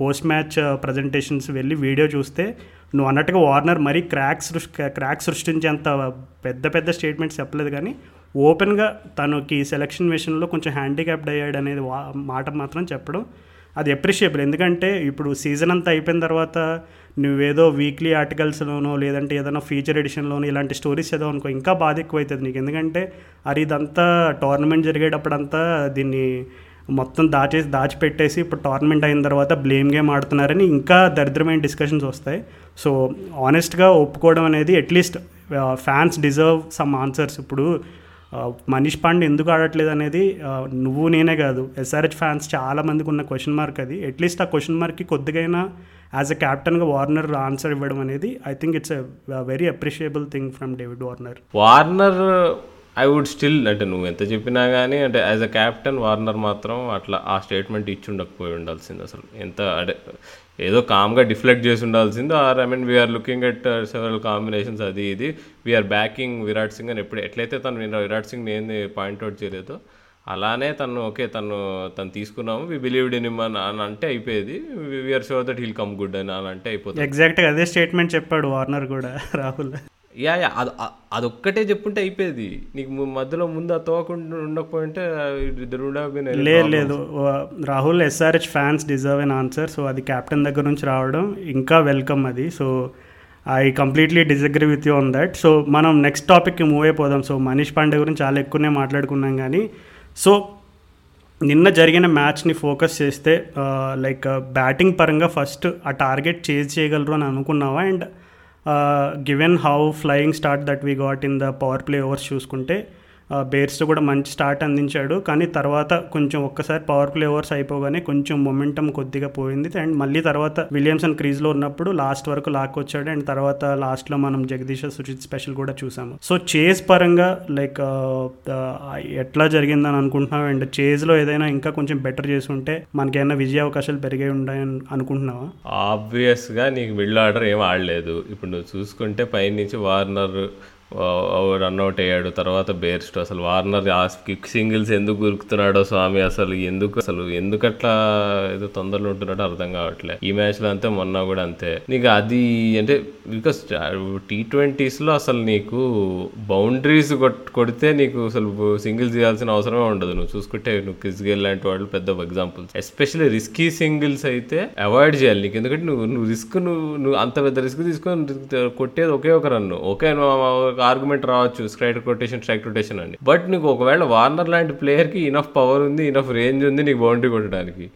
పోస్ట్ మ్యాచ్ ప్రజెంటేషన్స్ వెళ్ళి వీడియో చూస్తే నువ్వు అన్నట్టుగా వార్నర్ మరీ క్రాక్ సృష్టి క్రాక్ సృష్టించేంత పెద్ద పెద్ద స్టేట్మెంట్స్ చెప్పలేదు కానీ ఓపెన్గా తనకి సెలక్షన్ విషయంలో కొంచెం హ్యాండిక్యాప్డ్ అయ్యాడు అనేది వా- మాట మాత్రం చెప్పడం అది అప్రిషియబుల్ ఎందుకంటే ఇప్పుడు సీజన్ అంతా అయిపోయిన తర్వాత నువ్వేదో వీక్లీ ఆర్టికల్స్లోనో లేదంటే ఏదైనా ఫీచర్ ఎడిషన్లోనో ఇలాంటి స్టోరీస్ ఏదో అనుకో ఇంకా బాధ ఎక్కువ అవుతుంది నీకు. ఎందుకంటే అది ఇదంతా టోర్నమెంట్ జరిగేటప్పుడంతా దీన్ని మొత్తం దాచేసి దాచిపెట్టేసి ఇప్పుడు టోర్నమెంట్ అయిన తర్వాత బ్లేమ్ గేమ్ ఆడుతున్నారని ఇంకా దరిద్రమైన డిస్కషన్స్ వస్తాయి. సో ఆనెస్ట్గా ఒప్పుకోవడం అనేది at least fans deserve some answers ఇప్పుడు మనీష్ పాండే ఎందుకు ఆడట్లేదు అనేది నువ్వు నేనే కాదు. ఎస్ఆర్హెచ్ ఫ్యాన్స్ చాలా మందికి ఉన్న క్వశ్చన్ మార్క్ అది. అట్లీస్ట్ ఆ క్వశ్చన్ మార్క్కి కొద్దిగైనా యాజ్ అ క్యాప్టెన్గా వార్నర్ ఆన్సర్ ఇవ్వడం అనేది I think it's very appreciable thing from David Warner Warner I would still అంటే నువ్వు ఎంత చెప్పినా కానీ అంటే యాజ్ అ క్యాప్టెన్ వార్నర్ మాత్రం అట్లా ఆ స్టేట్మెంట్ ఇచ్చి ఉండకపోయి ఉండాల్సింది అసలు. ఎంత అంటే ఏదో కామ్గా డిఫ్లెక్ట్ చేసి ఉండాల్సింది or I mean we're looking at several combinations అది ఇది. వీఆర్ బ్యాకింగ్ విరాట్ సింగ్ అని ఎప్పుడు ఎట్లయితే తను విరాట్ సింగ్ ఏంది పాయింట్అవుట్ చేయలేదో అలానే తను ఓకే తను తను తీసుకున్నాము. వి బిలీవ్డ్ ఇన్ అని అని అంటే అయిపోయేది. We're sure that he'll come good అని అని అంటే అయిపోతుంది. ఎగ్జాక్ట్గా అదే స్టేట్మెంట్ చెప్పాడు వార్నర్ కూడా రాహుల్ యా యా అది అదొక్కటే చెప్పుంటే అయిపోయేది. నీకు మధ్యలో ముందు ఆ తోకుండా ఉండకపోయింటే లేదు లేదు. Rahul SRH fans deserve an answer so అది కెప్టెన్ దగ్గర నుంచి రావడం ఇంకా వెల్కమ్ అది. So I completely disagree with you on that so మనం నెక్స్ట్ టాపిక్కి మూవ్ అయిపోదాం. సో మనీష్ పాండే గురించి చాలా ఎక్కువనే మాట్లాడుకున్నాం కానీ సో నిన్న జరిగిన మ్యాచ్ని ఫోకస్ చేస్తే లైక్ బ్యాటింగ్ పరంగా ఫస్ట్ ఆ టార్గెట్ చేజ్ చేయగలరు అని అనుకున్నావా? And given how flying start that we got in the power play overs చూసుకుంటే బేర్స్తో కూడా మంచి స్టార్ట్ అందించాడు. కానీ తర్వాత కొంచెం ఒక్కసారి పవర్ ప్లే ఓవర్స్ అయిపోగానే కొంచెం మొమెంటం కొద్దిగా పోయింది. అండ్ మళ్ళీ తర్వాత విలియమ్సన్ క్రీజ్లో ఉన్నప్పుడు లాస్ట్ వరకు లాక్కొచ్చాడు అండ్ తర్వాత లాస్ట్లో మనం జగదీష్ సుజిత్ స్పెషల్ కూడా చూసాము. సో చేజ్ పరంగా లైక్ ఎట్లా జరిగిందని అనుకుంటున్నావు? అండ్ చేజ్లో ఏదైనా ఇంకా కొంచెం బెటర్ చేసి ఉంటే మనకేమైనా విజయ అవకాశాలు పెరిగే ఉంటాయని అనుకుంటున్నావా? ఆబ్వియస్గా నీకు మిడిల్ ఆర్డర్ ఏం ఆడలేదు. ఇప్పుడు నువ్వు చూసుకుంటే పైనుంచి వార్నర్ రన్అట్ అయ్యాడు. తర్వాత బేర్స్ట్ అసలు వార్నర్ ఆ కిక్ సింగిల్స్ ఎందుకు గురుకుతున్నాడో స్వామి అసలు ఎందుకు అసలు ఎందుకు అట్లా ఏదో తొందరలో ఉంటున్నాడో అర్థం కావట్లే. ఈ మ్యాచ్లో అంతే మొన్న కూడా అంతే. నీకు అది అంటే బికాస్ టీ ట్వంటీస్లో అసలు నీకు బౌండరీస్ కొడితే నీకు అసలు సింగిల్స్ చేయాల్సిన అవసరమే ఉండదు. నువ్వు చూసుకుంటే నువ్వు క్రిస్ గేల్ లాంటి వాళ్ళు పెద్ద ఎగ్జాంపుల్స్ ఎస్పెషల్లీ రిస్కీ సింగిల్స్ అయితే అవాయిడ్ చేయాలి నీకు. ఎందుకంటే నువ్వు నువ్వు రిస్క్ నువ్వు నువ్వు అంత పెద్ద రిస్క్ తీసుకొని కొట్టేది ఒకే ఒక రన్ను ఓకే ఒక ఆర్గ్యుమెంట్ రావచ్చు స్ట్రైట్ రొటేషన్ స్ట్రైక్ రొటేషన్ అని. బట్ నీకు ఒకవేళ వార్నర్ లాంటి ప్లేయర్కి ఇనఫ్ పవర్ ఉంది ఇనఫ్ రేంజ్ ఉంది నీకు బౌండరీ కొట్టడానికి.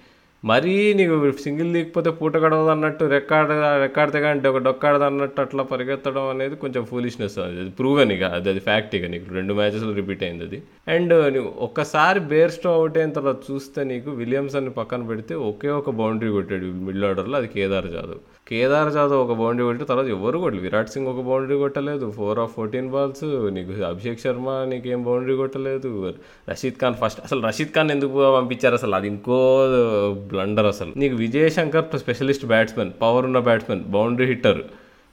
మరీ నీకు సింగిల్ దిగిపోతే పూట గడవదు అన్నట్టు రెక్కాడ రెక్కాడితే కానీ ఒక డొక్కాడదు అన్నట్టు అట్లా పరిగెత్తడం అనేది కొంచెం ఫూలిష్నెస్ అది అది ప్రూవెన్ ఇక అది అది ఫ్యాక్ట్ ఇక నీకు. రెండు మ్యాచెస్లో రిపీట్ అయింది అది. అండ్ నువ్వు ఒక్కసారి బేర్స్టో అవుట్ అయిన తర్వాత చూస్తే నీకు విలియమ్సన్ పక్కన పెడితే ఒకే ఒక బౌండరీ కొట్టాడు మిడిల్ ఆర్డర్లో అది కేదార్ జాదవ్. కేదార్ జాదవ్ ఒక బౌండరీ కొట్టి తర్వాత ఎవరు కొట్టలేదు? విరాట్ సింగ్ ఒక బౌండరీ కొట్టలేదు. ఫోర్ ఆఫ్ ఫోర్టీన్ బాల్స్ నీకు అభిషేక్ శర్మ నీకేం బౌండరీ కొట్టలేదు. రషీద్ ఖాన్ ఫస్ట్ అసలు రషీద్ ఖాన్ ఎందుకు పంపించారు అసలు? అది ఇంకో బ్లండర్ అసలు. నీకు Vijay Shankar specialist batsmen power ఉన్న బ్యాట్స్మెన్ బౌండరీ హిట్టర్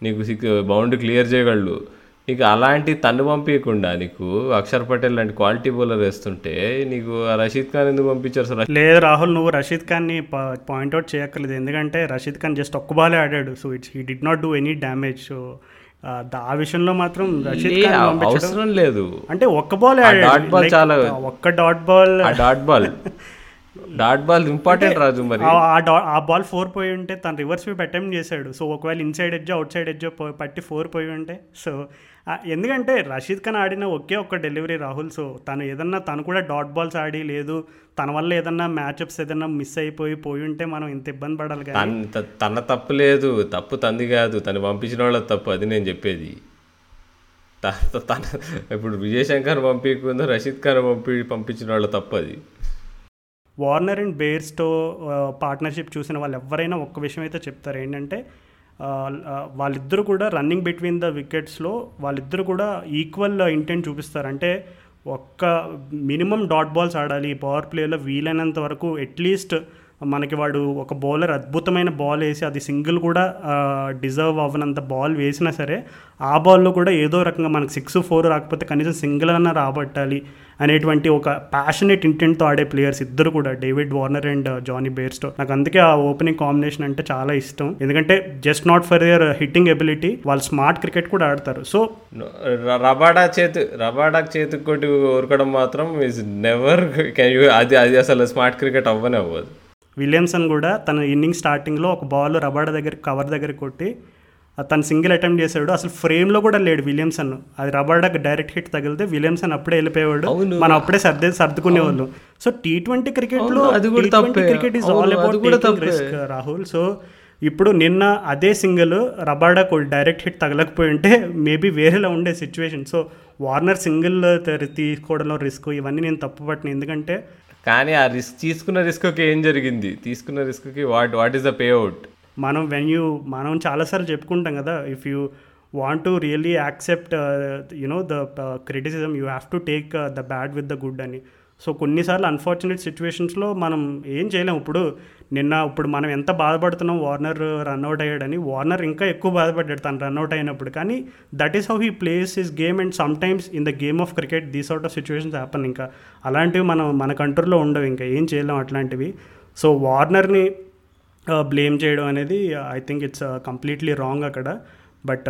నీకు సిక్స్ బౌండరీ క్లియర్ చేయగలడు. నీకు అలాంటి తన్ను పంపించకుండా నీకు అక్షర్ పటేల్ లాంటి క్వాలిటీ బౌలర్ వేస్తుంటే నీకు రషీద్ ఖాన్ ఎందుకు పంపించారు సార్? లేదు రాహుల్ నువ్వు రషీద్ ఖాన్ని పాయింట్అవుట్ చేయక్కర్లేదు. ఎందుకంటే రషీద్ ఖాన్ జస్ట్ ఒక్క బాలే ఆడాడు. So it's he did not do any damage so ఆ విషయంలో మాత్రం రషీద్ ఖాన్ అవసరం లేదు. అంటే ఒక్క బాల్ dot ball చాలా- ఒక్క dot ball dot ball dot ball important Raju మరి. ఆ బాల్ ఫోర్ పోయి ఉంటే తను రివర్స్ స్వీప్ అటెంప్ట్ చేశాడు. సో ఒకవేళ inside edge outside edge పట్టి ఫోర్ పోయి ఉంటే. సో ఎందుకంటే రషీద్ ఖాన్ ఆడిన ఒకే ఒక్క డెలివరీ రాహుల్ సో తను ఏదన్నా తను కూడా డాట్ బాల్స్ ఆడి లేదు. తన వల్ల ఏదన్నా మ్యాచ్అప్స్ ఏదన్నా మిస్ అయిపోయి పోయి ఉంటే మనం ఇంత ఇబ్బంది పడాలి కానీ. తన తప్పు లేదు తప్పు తంది కాదు. తను పంపించిన వాళ్ళ తప్పు అది నేను చెప్పేది. తన ఇప్పుడు విజయశంకర్ పంపించకుండా రషీద్ ఖాన్ పంపి పంపించిన వాళ్ళ తప్పు అది. వార్నర్ అండ్ బేర్స్తో పార్ట్నర్షిప్ చూసిన వాళ్ళు ఎవరైనా ఒక్క విషయం అయితే చెప్తారు. ఏంటంటే వాళ్ళిద్దరూ కూడా రన్నింగ్ బిట్వీన్ ద వికెట్స్లో వాళ్ళిద్దరూ కూడా ఈక్వల్ ఇంటెంట్ చూపిస్తారు. అంటే ఒక్క మినిమం డాట్ బాల్స్ ఆడాలి. పవర్ ప్లేలో వీలైనంత వరకు అట్లీస్ట్ మనకి వాడు ఒక బౌలర్ అద్భుతమైన బాల్ వేసి అది సింగిల్ కూడా డిజర్వ్ అవ్వనంత బాల్ వేసినా సరే ఆ బాల్లో కూడా ఏదో రకంగా మనకి సిక్స్ ఫోర్ రాకపోతే కనీసం సింగిల్ అన్న రాబట్టాలి అనేటువంటి ఒక ప్యాషనేట్ ఇంటెంట్తో ఆడే ప్లేయర్స్ ఇద్దరు కూడా David Warner and Jonny Bairstow నాకు అందుకే ఆ ఓపెనింగ్ కాంబినేషన్ అంటే చాలా ఇష్టం. ఎందుకంటే just not for their hitting ability వాళ్ళు స్మార్ట్ క్రికెట్ కూడా ఆడతారు. సో ర- రబాడా చేతి రబాడా చేతికి కొట్టి ఊరకడం మాత్రం ఇస్ నెవర్ కెన్ యూ అది అది అసలు స్మార్ట్ క్రికెట్ అవ్వనే అవ్వదు. విలియమ్సన్ కూడా తన ఇన్నింగ్ స్టార్టింగ్లో ఒక బాల్ రబాడ దగ్గర కవర్ దగ్గర కొట్టి తను సింగిల్ అటెంప్ట్ చేశాడు. అసలు ఫ్రేమ్లో కూడా లేడు విలియమ్సన్. అది రబాడాకి డైరెక్ట్ హిట్ తగిలితే విలియమ్సన్ అప్పుడే వెళ్ళిపోయాడు అవును. మనం అప్పుడే సర్దే సర్దుకునేవాళ్ళు. సో టీ ట్వంటీ క్రికెట్లో కూడా తప్పే. క్రికెట్ ఈజ్ ఆల్ కూడా అబౌట్ తప్పే. రిస్క్ రాహుల్. సో ఇప్పుడు నిన్న అదే సింగిల్ రబాడాకు డైరెక్ట్ హిట్ తగలకపోయి ఉంటే మేబీ వేరేలా ఉండే సిచ్యువేషన్. సో వార్నర్ సింగిల్ తీసుకోవడంలో రిస్క్ ఇవన్నీ నేను తప్పుపట్టిన. ఎందుకంటే కానీ ఆ రిస్క్ తీసుకున్న రిస్క్కి ఏం జరిగింది? తీసుకున్న రిస్క్కి what what is the payout మనం వెన్ యూ మనం చాలాసార్లు చెప్పుకుంటాం కదా if you want to really accept you know the criticism you have to take the bad with the good అని. సో కొన్నిసార్లు అన్ఫార్చునేట్ సిచ్యువేషన్స్లో మనం ఏం చేయలేం. ఇప్పుడు నిన్న ఇప్పుడు మనం ఎంత బాధపడుతున్నాం వార్నర్ రన్అట్ అయ్యాడని. వార్నర్ ఇంకా ఎక్కువ బాధపడ్డాడు తను రన్అట్ అయినప్పుడు. కానీ that is how he plays his game and sometimes in the game of cricket these out of situations happen ఇంకా. అలాంటివి మనం మన కంట్రోల్లో ఉండవు ఇంకా. ఏం చేయలేం అట్లాంటివి. సో వార్నర్ని బ్లేమ్ uh, చేయడం అనేది I think it's completely wrong అక్కడ. బట్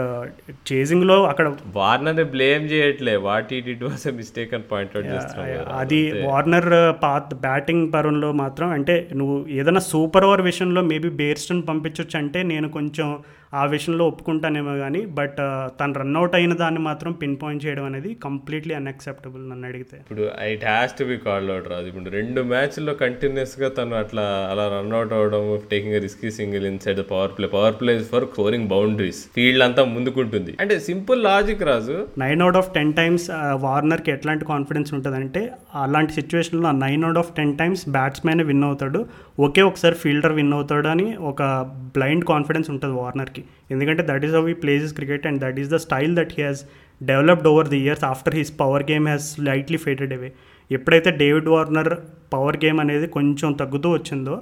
చేజింగ్లో అక్కడ వార్నర్ బ్లేమ్ చేయట్లే. What he did was mistake అని పాయింట్. అది వార్నర్ పాత్ బ్యాటింగ్ పరంలో మాత్రం అంటే నువ్వు ఏదైనా సూపర్ ఓవర్ విషయంలో మేబీ బేర్స్టన్ పంపించవచ్చు అంటే నేను కొంచెం ఆ విషయంలో ఒప్పుకుంటానేమో కానీ బట్ తను రన్అట్ అయిన దాన్ని మాత్రం పిన్ పాయింట్ చేయడం అనేది కంప్లీట్లీ అన్అక్సెప్టబుల్ నన్ను అడిగితే. ఇప్పుడు it has to be called out రాదు ఇప్పుడు రెండు మ్యాచ్ల్లో కంటిన్యూస్గా తను అట్లా అలా రన్అట్ అవడం taking risky single inside the power play power play for scoring boundaries field అంతా ముందుకుంటుంది. అంటే simple logic Raju. Nine out of ten times వార్నర్కి ఎట్లాంటి కాన్ఫిడెన్స్ ఉంటుందంటే అలాంటి సిచ్యువేషన్లో nine out of ten times batsmen win అవుతాడు. ఒకే ఒకసారి ఫీల్డర్ విన్ అవుతాడని ఒక బ్లైండ్ కాన్ఫిడెన్స్ ఉంటుంది వార్నర్కి. ఎందుకంటే that is how he plays cricket and that is the style that he has developed over the years after his power game has lightly faded away ఎప్పుడైతే David Warner power game అనేది కొంచెం తగ్గుతూ వచ్చిందో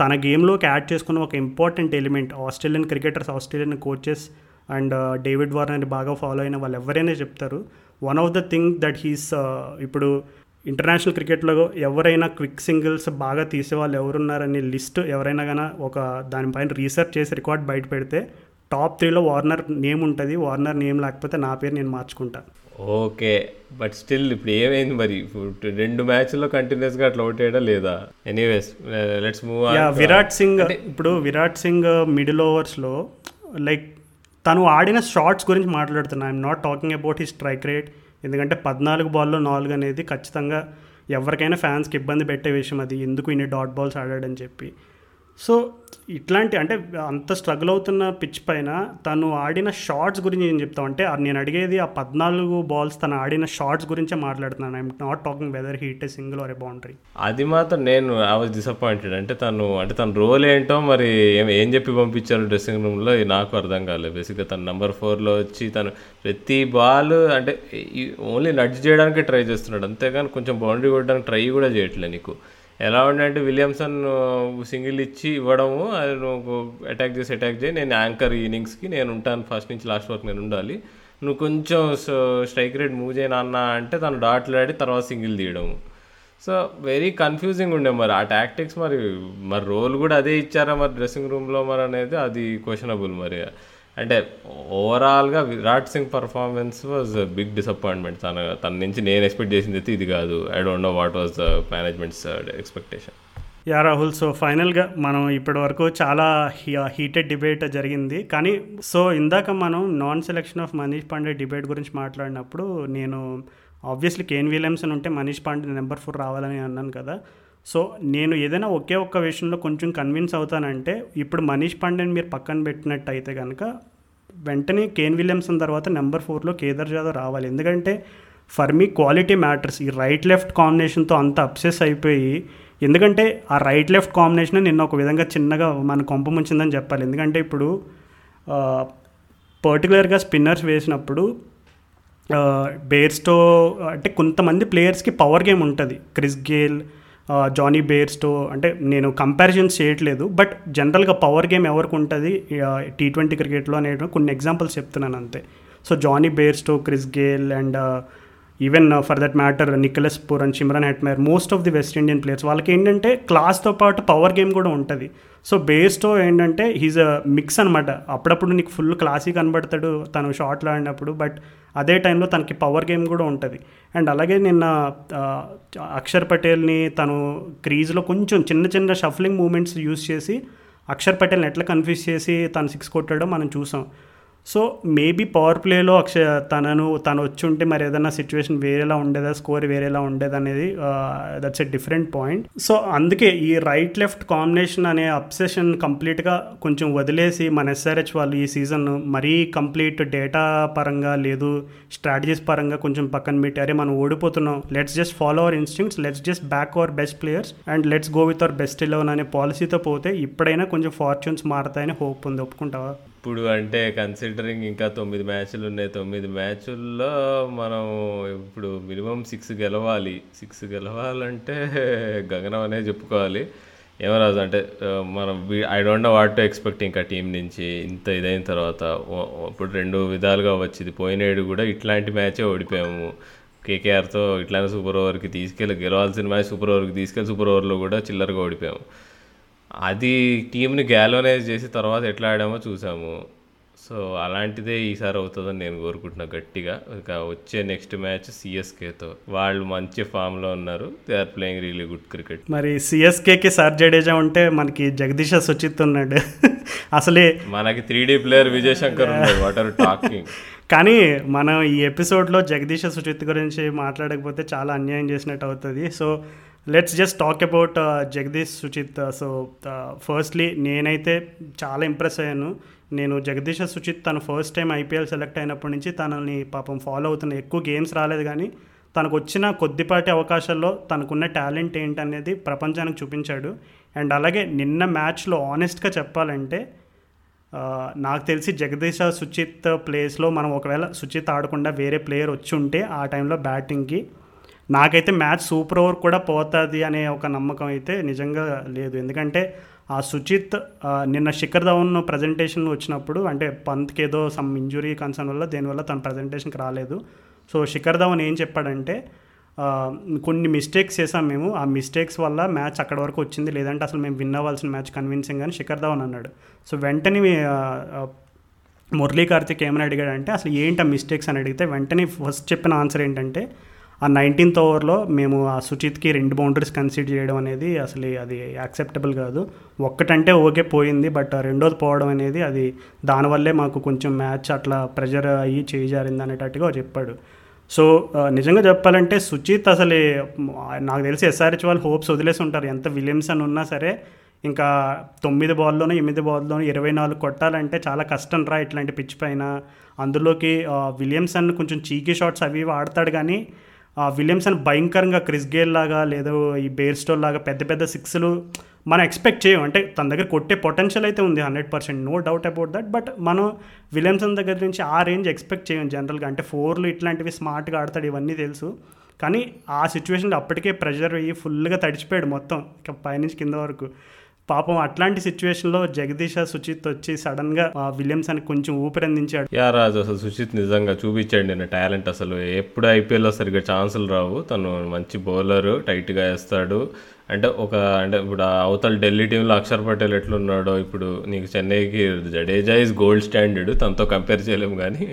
తన గేమ్లోకి యాడ్ చేసుకున్న ఒక important element Australian cricketers Australian coaches and David వార్నర్ని బాగా ఫాలో అయిన వాళ్ళు ఎవరైనా చెప్తారు one of the thing that he's ఇప్పుడు ఇంటర్నేషనల్ క్రికెట్లో ఎవరైనా క్విక్ సింగిల్స్ బాగా తీసేవాళ్ళు ఎవరున్నారని లిస్ట్ ఎవరైనా కానీ ఒక దానిపైన రీసెర్చ్ చేసి రికార్డ్ బయట పెడితే టాప్ త్రీలో వార్నర్ నేమ్ ఉంటుంది వార్నర్ నేమ్ లేకపోతే నా పేరు నేను మార్చుకుంటా. ఓకే బట్ స్టిల్ ఇప్పుడు ఏమైంది మరి? రెండు మ్యాచ్ల్లో కంటిన్యూస్గా అట్లా అవుట్ చేయడం లేదా? Anyways let's move Virat Singh ఇప్పుడు విరాట్ సింగ్ మిడిల్ ఓవర్స్లో లైక్ తను ఆడిన షాట్స్ గురించి మాట్లాడుతున్నా. I'm not talking about he strike rate. ఎందుకంటే పద్నాలుగు బాల్లో నాలుగు అనేది ఖచ్చితంగా ఎవరికైనా ఫ్యాన్స్కి ఇబ్బంది పెట్టే విషయం అది. ఎందుకు ఇన్ని డాట్ బాల్స్ ఆడాడని చెప్పి. సో ఇట్లాంటి అంటే అంత స్ట్రగుల్ అవుతున్న పిచ్ పైన తను ఆడిన షార్ట్స్ గురించి ఏం చెప్తామంటే నేను అడిగేది ఆ పద్నాలుగు బాల్స్ తను ఆడిన షార్ట్స్ గురించే మాట్లాడుతున్నాను. I'm not talking whether hit a single or a boundary అది మాత్రం నేను ఐ వాజ్ డిసప్పాయింటెడ్ అంటే తను అంటే తన రోల్ ఏంటో మరి ఏం ఏం చెప్పి పంపించారు డ్రెస్సింగ్ రూమ్లో నాకు అర్థం కాలేదు. బేసిక్గా తను నెంబర్ ఫోర్లో వచ్చి తను ప్రతి బాల్ అంటే ఓన్లీ నడ్జ్ చేయడానికి ట్రై చేస్తున్నాడు. అంతేగాని కొంచెం బౌండరీ కొట్టడానికి ట్రై కూడా చేయట్లేదు నీకు. ఎలా ఉండంటే విలియమ్సన్ సింగిల్ ఇచ్చి ఇవ్వడము అది నువ్వు అటాక్ చేసి అటాక్ చేయి నేను యాంకర్ ఇన్నింగ్స్కి నేను ఉంటాను ఫస్ట్ నుంచి లాస్ట్ వరకు నేను ఉండాలి. నువ్వు కొంచెం స్ట్రైక్ రేట్ మూవ్ చేయనన్నా అంటే తను డాట్లు ఆడి తర్వాత సింగిల్ తీయడము. సో వెరీ కన్ఫ్యూజింగ్ ఉండే మరి. ఆ టాక్టిక్స్ మరి మరి రోల్ కూడా అదే ఇచ్చారా మరి డ్రెస్సింగ్ రూమ్లో మరి అనేది అది క్వశ్చనబుల్ మరి. అంటే ఓవరాల్గా Virat Singh performance was big disappointment తన తన నుంచి నేను ఎక్స్పెక్ట్ చేసింది అయితే ఇది కాదు. I don't know what was the management's expectation yeah Rahul so ఫైనల్గా మనం ఇప్పటి వరకు చాలా హీటెడ్ డిబేట్ జరిగింది. కానీ సో ఇందాక మనం non selection of Manish Pandey debate గురించి మాట్లాడినప్పుడు నేను ఆబ్వియస్లీ కేన్ విలియమ్సన్ ఉంటే మనీష్ పాండే నెంబర్ ఫోర్ రావాలని అన్నాను కదా. సో నేను ఏదైనా ఒకే ఒక్క విషయంలో కొంచెం కన్విన్స్ అవుతానంటే ఇప్పుడు మనీష్ పాండేని మీరు పక్కన పెట్టినట్టయితే కనుక వెంటనే కేన్ విలియమ్సన్ తర్వాత నెంబర్ ఫోర్లో కేదార్ జాదవ్ రావాలి. ఎందుకంటే ఫర్ మీ క్వాలిటీ మ్యాటర్స్ ఈ రైట్ లెఫ్ట్ కాంబినేషన్తో అంత అప్సెస్ అయిపోయి ఎందుకంటే ఆ రైట్ లెఫ్ట్ కాంబినేషన్ నిన్న ఒక విధంగా చిన్నగా మన కొంప ముంచిందని చెప్పాలి. ఎందుకంటే ఇప్పుడు పర్టికులర్గా స్పిన్నర్స్ వేసినప్పుడు బేర్స్టో అంటే కొంతమంది ప్లేయర్స్కి పవర్ గేమ్ ఉంటుంది. క్రిస్ గేల్ జానీ బేర్స్టో అంటే నేను కంపారిజన్స్ చేయట్లేదు బట్ జనరల్గా పవర్ గేమ్ ఎవరికి ఉంటుంది? టీ ట్వంటీ క్రికెట్లో అనేటువంటి కొన్ని ఎగ్జాంపుల్స్ చెప్తున్నాను అంతే. So Jonny Bairstow Chris Gayle and even for that matter Nicholas Pooran and Shimron Hetmyer most of the West Indian players వాళ్ళకి ఏంటంటే క్లాస్తో పాటు పవర్ గేమ్ కూడా ఉంటుంది. సో బేస్తో ఏంటంటే హీజ్ అ మిక్స్ అనమాట అప్పుడప్పుడు నీకు ఫుల్ క్లాసీ కనబడతాడు తను షార్ట్లో ఆడినప్పుడు బట్ అదే టైంలో తనకి పవర్ గేమ్ కూడా ఉంటుంది. అండ్ అలాగే నిన్న అక్షర్ పటేల్ని తను క్రీజ్లో కొంచెం చిన్న చిన్న షఫ్లింగ్ మూమెంట్స్ యూస్ చేసి అక్షర్ పటేల్ని ఎట్లా కన్ఫ్యూజ్ చేసి తను సిక్స్ కొట్టాడో మనం చూసాం. సో మేబీ పవర్ ప్లేలో అక్ష తనను తను వచ్చి ఉంటే మరి ఏదైనా సిచ్యువేషన్ వేరేలా ఉండేదా? స్కోర్ వేరేలా ఉండేది అనేది that's a different point so అందుకే ఈ రైట్ లెఫ్ట్ కాంబినేషన్ అనే అబ్సెషన్ కంప్లీట్గా కొంచెం వదిలేసి మన ఎస్ఆర్హెచ్ వాళ్ళు ఈ సీజన్ మరీ కంప్లీట్ డేటా పరంగా లేదు స్ట్రాటజీస్ పరంగా కొంచెం పక్కన పెట్టి అరే మనం ఓడిపోతున్నాం. Let's just follow our instincts let's just back our best players and let's go with our best eleven అనే పాలసీతో పోతే ఇప్పుడైనా కొంచెం ఫార్చ్యూన్స్ మారతాయని హోప్ ఉంది. ఒప్పుకుంటావా? ఇప్పుడు అంటే కన్సిడరింగ్ ఇంకా తొమ్మిది మ్యాచ్లు ఉన్నాయి. తొమ్మిది మ్యాచ్ల్లో మనం ఇప్పుడు మినిమం సిక్స్ గెలవాలి. సిక్స్ గెలవాలంటే గగనం అనే చెప్పుకోవాలి. ఏమరాజు అంటే మనం I don't know what to expect ఇంకా టీం నుంచి ఇంత ఇదైన తర్వాత. ఇప్పుడు రెండు విధాలుగా వచ్చింది పోయినేడు కూడా ఇట్లాంటి మ్యాచే ఓడిపోయాము. కేకేఆర్తో ఇట్లానే సూపర్ ఓవర్కి తీసుకెళ్ళి గెలవాల్సిన మ్యాచ్ సూపర్ ఓవర్కి తీసుకెళ్ళి సూపర్ ఓవర్లో కూడా చిల్లరగా ఓడిపోయాము. అది టీంని గ్యాలోనైజ్ చేసి తర్వాత ఎట్లా ఆడామో చూసాము. సో అలాంటిదే ఈసారి అవుతుందని నేను కోరుకుంటున్నా గట్టిగా. ఇక వచ్చే నెక్స్ట్ మ్యాచ్ సిఎస్కేతో వాళ్ళు మంచి ఫామ్లో ఉన్నారు. They are playing really good cricket మరి సిఎస్కేకి సార్ జడేజా ఉంటే మనకి జగదీష్ సుచిత్ ఉన్నాడు. అసలే మనకి three D player Vijay Shankar ఉన్నాడు. వాట్ ఆర్ టాకింగ్ కానీ మనం ఈ ఎపిసోడ్లో జగదీష్ సుచిత్ గురించి మాట్లాడకపోతే చాలా అన్యాయం చేసినట్టు అవుతుంది. So let's just talk about Jagadeesha Suchith so firstly నేనైతే చాలా ఇంప్రెస్ అయ్యాను. నేను జగదీష్ సుచిత్ తను ఫస్ట్ టైం ఐపీఎల్ సెలెక్ట్ అయినప్పటి నుంచి తనని పాపం ఫాలో అవుతున్న ఎక్కువ గేమ్స్ రాలేదు కానీ తనకు వచ్చిన కొద్దిపాటి అవకాశాల్లో తనకున్న టాలెంట్ ఏంటనేది ప్రపంచానికి చూపించాడు. అండ్ అలాగే నిన్న మ్యాచ్లో ఆనెస్ట్గా చెప్పాలంటే నాకు తెలిసి జగదీశ సుచిత్ ప్లేస్లో మనం ఒకవేళ సుచిత్ ఆడకుండా వేరే ప్లేయర్ వచ్చి ఉంటే ఆ టైంలో బ్యాటింగ్కి నాకైతే మ్యాచ్ సూపర్ ఓవర్ కూడా పోతుంది అనే ఒక నమ్మకం అయితే నిజంగా లేదు. ఎందుకంటే ఆ సుచిత్ నిన్న శిఖర్ ధవన్ ప్రజెంటేషన్ వచ్చినప్పుడు అంటే పంత్కి ఏదో సమ్ ఇంజురీ కన్సర్న్ వల్ల దేనివల్ల తన ప్రజెంటేషన్కి రాలేదు. సో శిఖర్ ధవన్ ఏం చెప్పాడంటే కొన్ని మిస్టేక్స్ చేసాం మేము. ఆ మిస్టేక్స్ వల్ల మ్యాచ్ అక్కడ వరకు వచ్చింది. లేదంటే అసలు మేము విన్ అవ్వాల్సిన మ్యాచ్ కన్విన్సింగ్ అని శిఖర్ ధవన్ అన్నాడు. సో వెంటనే మురళీ కార్తిక్ ఏమని అడిగాడంటే అసలు ఏంటి ఆ మిస్టేక్స్ అని అడిగితే వెంటనే ఫస్ట్ చెప్పిన ఆన్సర్ ఏంటంటే ఆ నైన్టీన్త్ ఓవర్లో మేము ఆ సుచిత్కి రెండు బౌండరీస్ కన్సిడర్ చేయడం అనేది అసలు అది యాక్సెప్టబుల్ కాదు. ఒక్కటంటే ఓకే పోయింది బట్ రెండోది పోవడం అనేది అది దానివల్లే మాకు కొంచెం మ్యాచ్ అట్లా ప్రెజర్ అయ్యి చేజారింది అనేటట్టుగా చెప్పాడు. సో నిజంగా చెప్పాలంటే సుచిత్ అసలు నాకు తెలిసి ఎస్ఆర్హెచ్ వాళ్ళు హోప్స్ వదిలేసి ఉంటారు. ఎంత విలియమ్సన్ ఉన్నా సరే ఇంకా తొమ్మిది బాల్లోనూ ఎనిమిది బాల్లోనూ ఇరవై నాలుగు కొట్టాలంటే చాలా కష్టం రా ఇట్లాంటి పిచ్ పైన. అందులోకి విలియమ్సన్ కొంచెం చీకీ షాట్స్ అవి ఆడతాడు కానీ ఆ, విలియమ్సన్ భయంకరంగా క్రిస్ గేల్ లాగా లేదా ఈ బేర్ స్టోర్ లాగా పెద్ద పెద్ద సిక్స్లు మనం ఎక్స్పెక్ట్ చేయం అంటే తన దగ్గర కొట్టే పొటెన్షియల్ అయితే ఉంది hundred percent no doubt about that. But మనం విలియమ్సన్ దగ్గర నుంచి ఆ రేంజ్ ఎక్స్పెక్ట్ చేయం జనరల్గా. అంటే ఫోర్లు ఇట్లాంటివి స్మార్ట్గా ఆడతాడు ఇవన్నీ తెలుసు. కానీ ఆ సిచ్యువేషన్లో అప్పటికే ప్రెషర్ అయ్యి ఫుల్గా తడిచిపోయాడు మొత్తం. ఇక పైనుంచి కింద వరకు. పాపం అట్లాంటి సిచ్యువేషన్లో జగదీష సుచిత్ వచ్చి సడన్గా అని కొంచెం ఊపిరందించాడు. యా రాజు అసలు సుచిత్ నిజంగా చూపించాడు నేను టాలెంట్ అసలు. ఎప్పుడు ఐపీఎల్లో సరిగ్గా ఛాన్సులు రావు. తను మంచి బౌలర్ టైట్గా వేస్తాడు. అంటే ఒక అంటే ఇప్పుడు అవతల ఢిల్లీ టీంలో అక్షర్ పటేల్ ఎట్లున్నాడో ఇప్పుడు నీకు చెన్నైకి జడేజా ఇస్ గోల్డ్ స్టాండర్డ్ తనతో కంపేర్ చేయలేము కానీ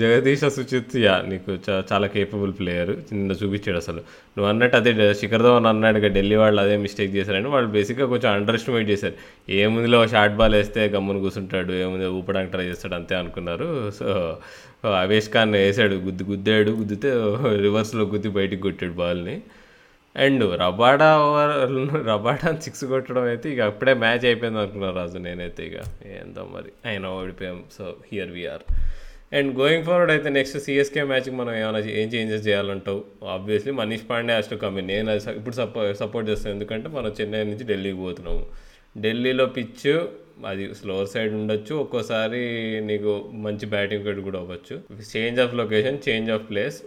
జగదీష సుచిత్ యా నీకు చాలా కేపబుల్ ప్లేయర్ నిన్న చూపించాడు అసలు. నువ్వు అన్నట్టు అదే శిఖర్ ధవన్ అన్నాడు ఢిల్లీ వాళ్ళు అదే మిస్టేక్ చేశారని వాళ్ళు బేసిక్గా కొంచెం అండర్ ఎస్టిమేట్ చేశారు ఏముందిలో షార్ట్ బాల్ వేస్తే గమ్మున కూర్చుంటాడు ఏముంది ఊపడానికి ట్రై చేస్తాడు అంతే అనుకున్నారు. సో అవేష్ ఖాన్ వేసాడు గుద్ది గుద్దాడు గుద్దితే రివర్స్లో గుద్ది బయటికి కొట్టాడు బాల్ని and Rabada over Rabada six కొట్టడం అయితే ఇక అప్పుడే మ్యాచ్ అయిపోయింది అనుకున్నాను రాజు నేనైతే ఇక. ఏందో మరి. ఆయన ఓడిపోయాం. So here we're and going forward అయితే నెక్స్ట్ సిఎస్కే మ్యాచ్కి మనం ఏమైనా ఏం changes చేయాలంటావు? Obviously Manish Pandey has to come నేను అది ఇప్పుడు సపో సపోర్ట్ చేస్తాను. ఎందుకంటే మనం చెన్నై నుంచి ఢిల్లీకి పోతున్నాము. ఢిల్లీలో పిచ్ అది స్లోవర్ సైడ్ ఉండొచ్చు. ఒక్కోసారి నీకు మంచి బ్యాటింగ్ కూడా అవ్వచ్చు. Change of location change of place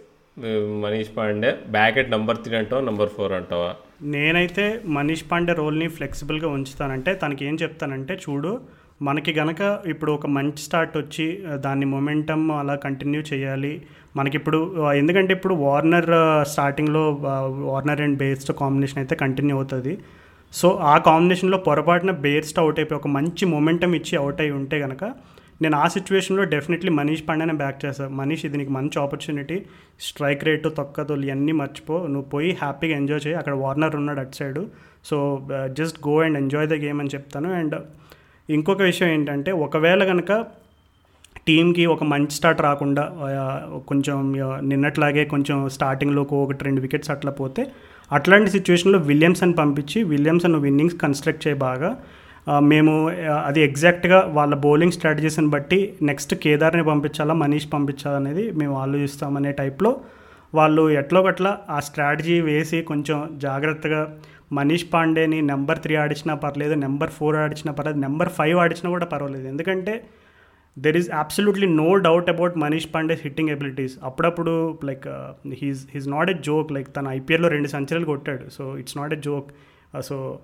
Manish Pandey. Back at number three అంటావా నెంబర్ ఫోర్ అంటావా? నేనైతే మనీష్ పాండే రోల్ని ఫ్లెక్సిబుల్గా ఉంచుతానంటే తనకి ఏం చెప్తానంటే చూడు మనకి గనక ఇప్పుడు ఒక మంచి స్టార్ట్ వచ్చి దాన్ని మొమెంటమ్ అలా కంటిన్యూ చేయాలి. మనకిప్పుడు ఎందుకంటే ఇప్పుడు వార్నర్ స్టార్టింగ్లో వార్నర్ అండ్ బేస్డ్ కాంబినేషన్ అయితే కంటిన్యూ అవుతుంది. సో ఆ కాంబినేషన్లో పొరపాటున బేర్స్ట్ అవుట్ అయిపోయి ఒక మంచి మొమెంటం ఇచ్చి అవుట్ అయి ఉంటే కనుక నేను ఆ సిచ్యువేషన్లో డెఫినెట్లీ మనీష్ పాండేనే బ్యాక్ చేస్తాను మనీష్ ఇది నీకు మంచి ఆపర్చునిటీ స్ట్రైక్ రేటు తొక్కతోలు ఇవన్నీ మర్చిపో. నువ్వు పోయి హ్యాపీగా ఎంజాయ్ చేయి. అక్కడ వార్నర్ ఉన్నాడు అటు side so just go and enjoy the game అని చెప్తాను. అండ్ ఇంకొక విషయం ఏంటంటే ఒకవేళ కనుక టీంకి ఒక మంచి స్టార్ట్ రాకుండా uh, కొంచెం uh, నిన్నట్లాగే కొంచెం స్టార్టింగ్లో ఒకటి రెండు వికెట్స్ అట్లా పోతే అట్లాంటి సిచ్యువేషన్లో విలియమ్సన్ పంపించి విలియమ్సన్ విన్నింగ్స్ కన్స్ట్రక్ట్ చేయి బాగా. మేము అది ఎగ్జాక్ట్గా వాళ్ళ బౌలింగ్ స్ట్రాటజీస్ని బట్టి నెక్స్ట్ కేదార్ని పంపించాలా మనీష్ పంపించాలా అనేది మేము ఆలోచిస్తామనే టైప్లో వాళ్ళు ఎట్లో గట్లా ఆ స్ట్రాటజీ వేసి కొంచెం జాగ్రత్తగా మనీష్ పాండేని నెంబర్ త్రీ ఆడిచినా పర్లేదు నెంబర్ ఫోర్ ఆడిచినా పర్లేదు నెంబర్ ఫైవ్ ఆడిచినా కూడా పర్వాలేదు. ఎందుకంటే there is absolutely no doubt about Manish Pandey's hitting abilities అప్పుడప్పుడు like he's he's not a joke like తన ఐపీఎల్లో రెండు సెంచరీలు కొట్టాడు. So it's not a joke so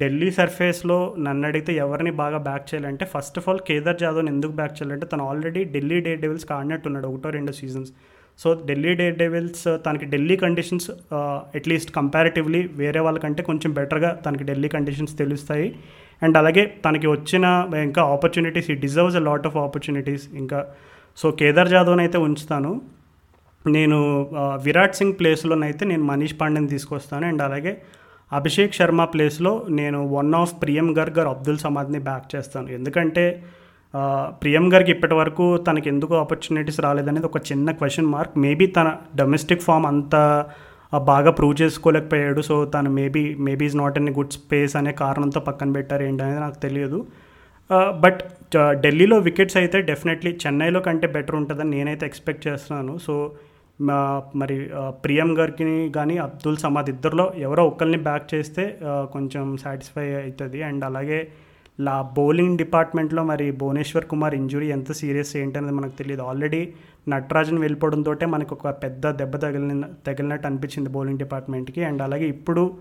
Delhi సర్ఫేస్లో నన్ను అడిగితే ఎవరిని బాగా బ్యాక్ చేయాలంటే ఫస్ట్ ఆఫ్ ఆల్ కేదార్ జాదవ్ని ఎందుకు బ్యాక్ చేయాలంటే తను ఆల్రెడీ ఢిల్లీ డే డెవిల్స్కి ఆడినట్టున్నాడు ఒకటో రెండో seasons so Delhi day devils uh, తనకి ఢిల్లీ కండిషన్స్ అట్లీస్ట్ కంపారిటివ్లీ వేరే వాళ్ళకంటే కొంచెం బెటర్గా తనకి ఢిల్లీ కండిషన్స్ తెలుస్తాయి. అండ్ అలాగే తనకి వచ్చిన uh, ఇంకా opportunities he deserves a lot of opportunities ఇంకా సో కేదార్ జాదవ్ని అయితే ఉంచుతాను. నేను uh, విరాట్ సింగ్ ప్లేస్లోనైతే నేను మనీష్ పాండేని తీసుకొస్తాను. అండ్ అలాగే అభిషేక్ శర్మ ప్లేస్లో నేను వన్ ఆఫ్ ప్రియం గర్గ్ గారు అబ్దుల్ సమాద్ని బ్యాక్ చేస్తాను. ఎందుకంటే ప్రియం గర్గ్ ఇప్పటి వరకు తనకి ఎందుకు ఆపర్చునిటీస్ రాలేదనేది ఒక చిన్న క్వశ్చన్ మార్క్ మేబీ తన డొమెస్టిక్ ఫామ్ అంత బాగా ప్రూవ్ చేసుకోలేకపోయాడు. సో తను maybe maybe is not an good space అనే కారణంతో పక్కన పెట్టారు ఏంటనేది నాకు తెలియదు. బట్ ఢిల్లీలో వికెట్స్ అయితే డెఫినెట్లీ చెన్నైలో కంటే బెటర్ ఉంటుందని నేనైతే ఎక్స్పెక్ట్ చేస్తున్నాను. సో మరి ప్రియం గారికి కానీ అబ్దుల్ సమాద్ ఇద్దరిలో ఎవరో ఒక్కరిని బ్యాక్ చేస్తే కొంచెం సాటిస్ఫై అవుతుంది అండ్ అలాగే లా బౌలింగ్ డిపార్ట్మెంట్లో మరి భువనేశ్వర్ కుమార్ ఇంజురీ ఎంత సీరియస్ ఏంటనేది మనకు తెలియదు. ఆల్రెడీ నటరాజన్ వెళ్ళిపోవడంతో మనకు ఒక పెద్ద దెబ్బ తగిలిన తగిలినట్టు అనిపించింది బౌలింగ్ డిపార్ట్మెంట్కి అండ్ అలాగే ఇప్పుడు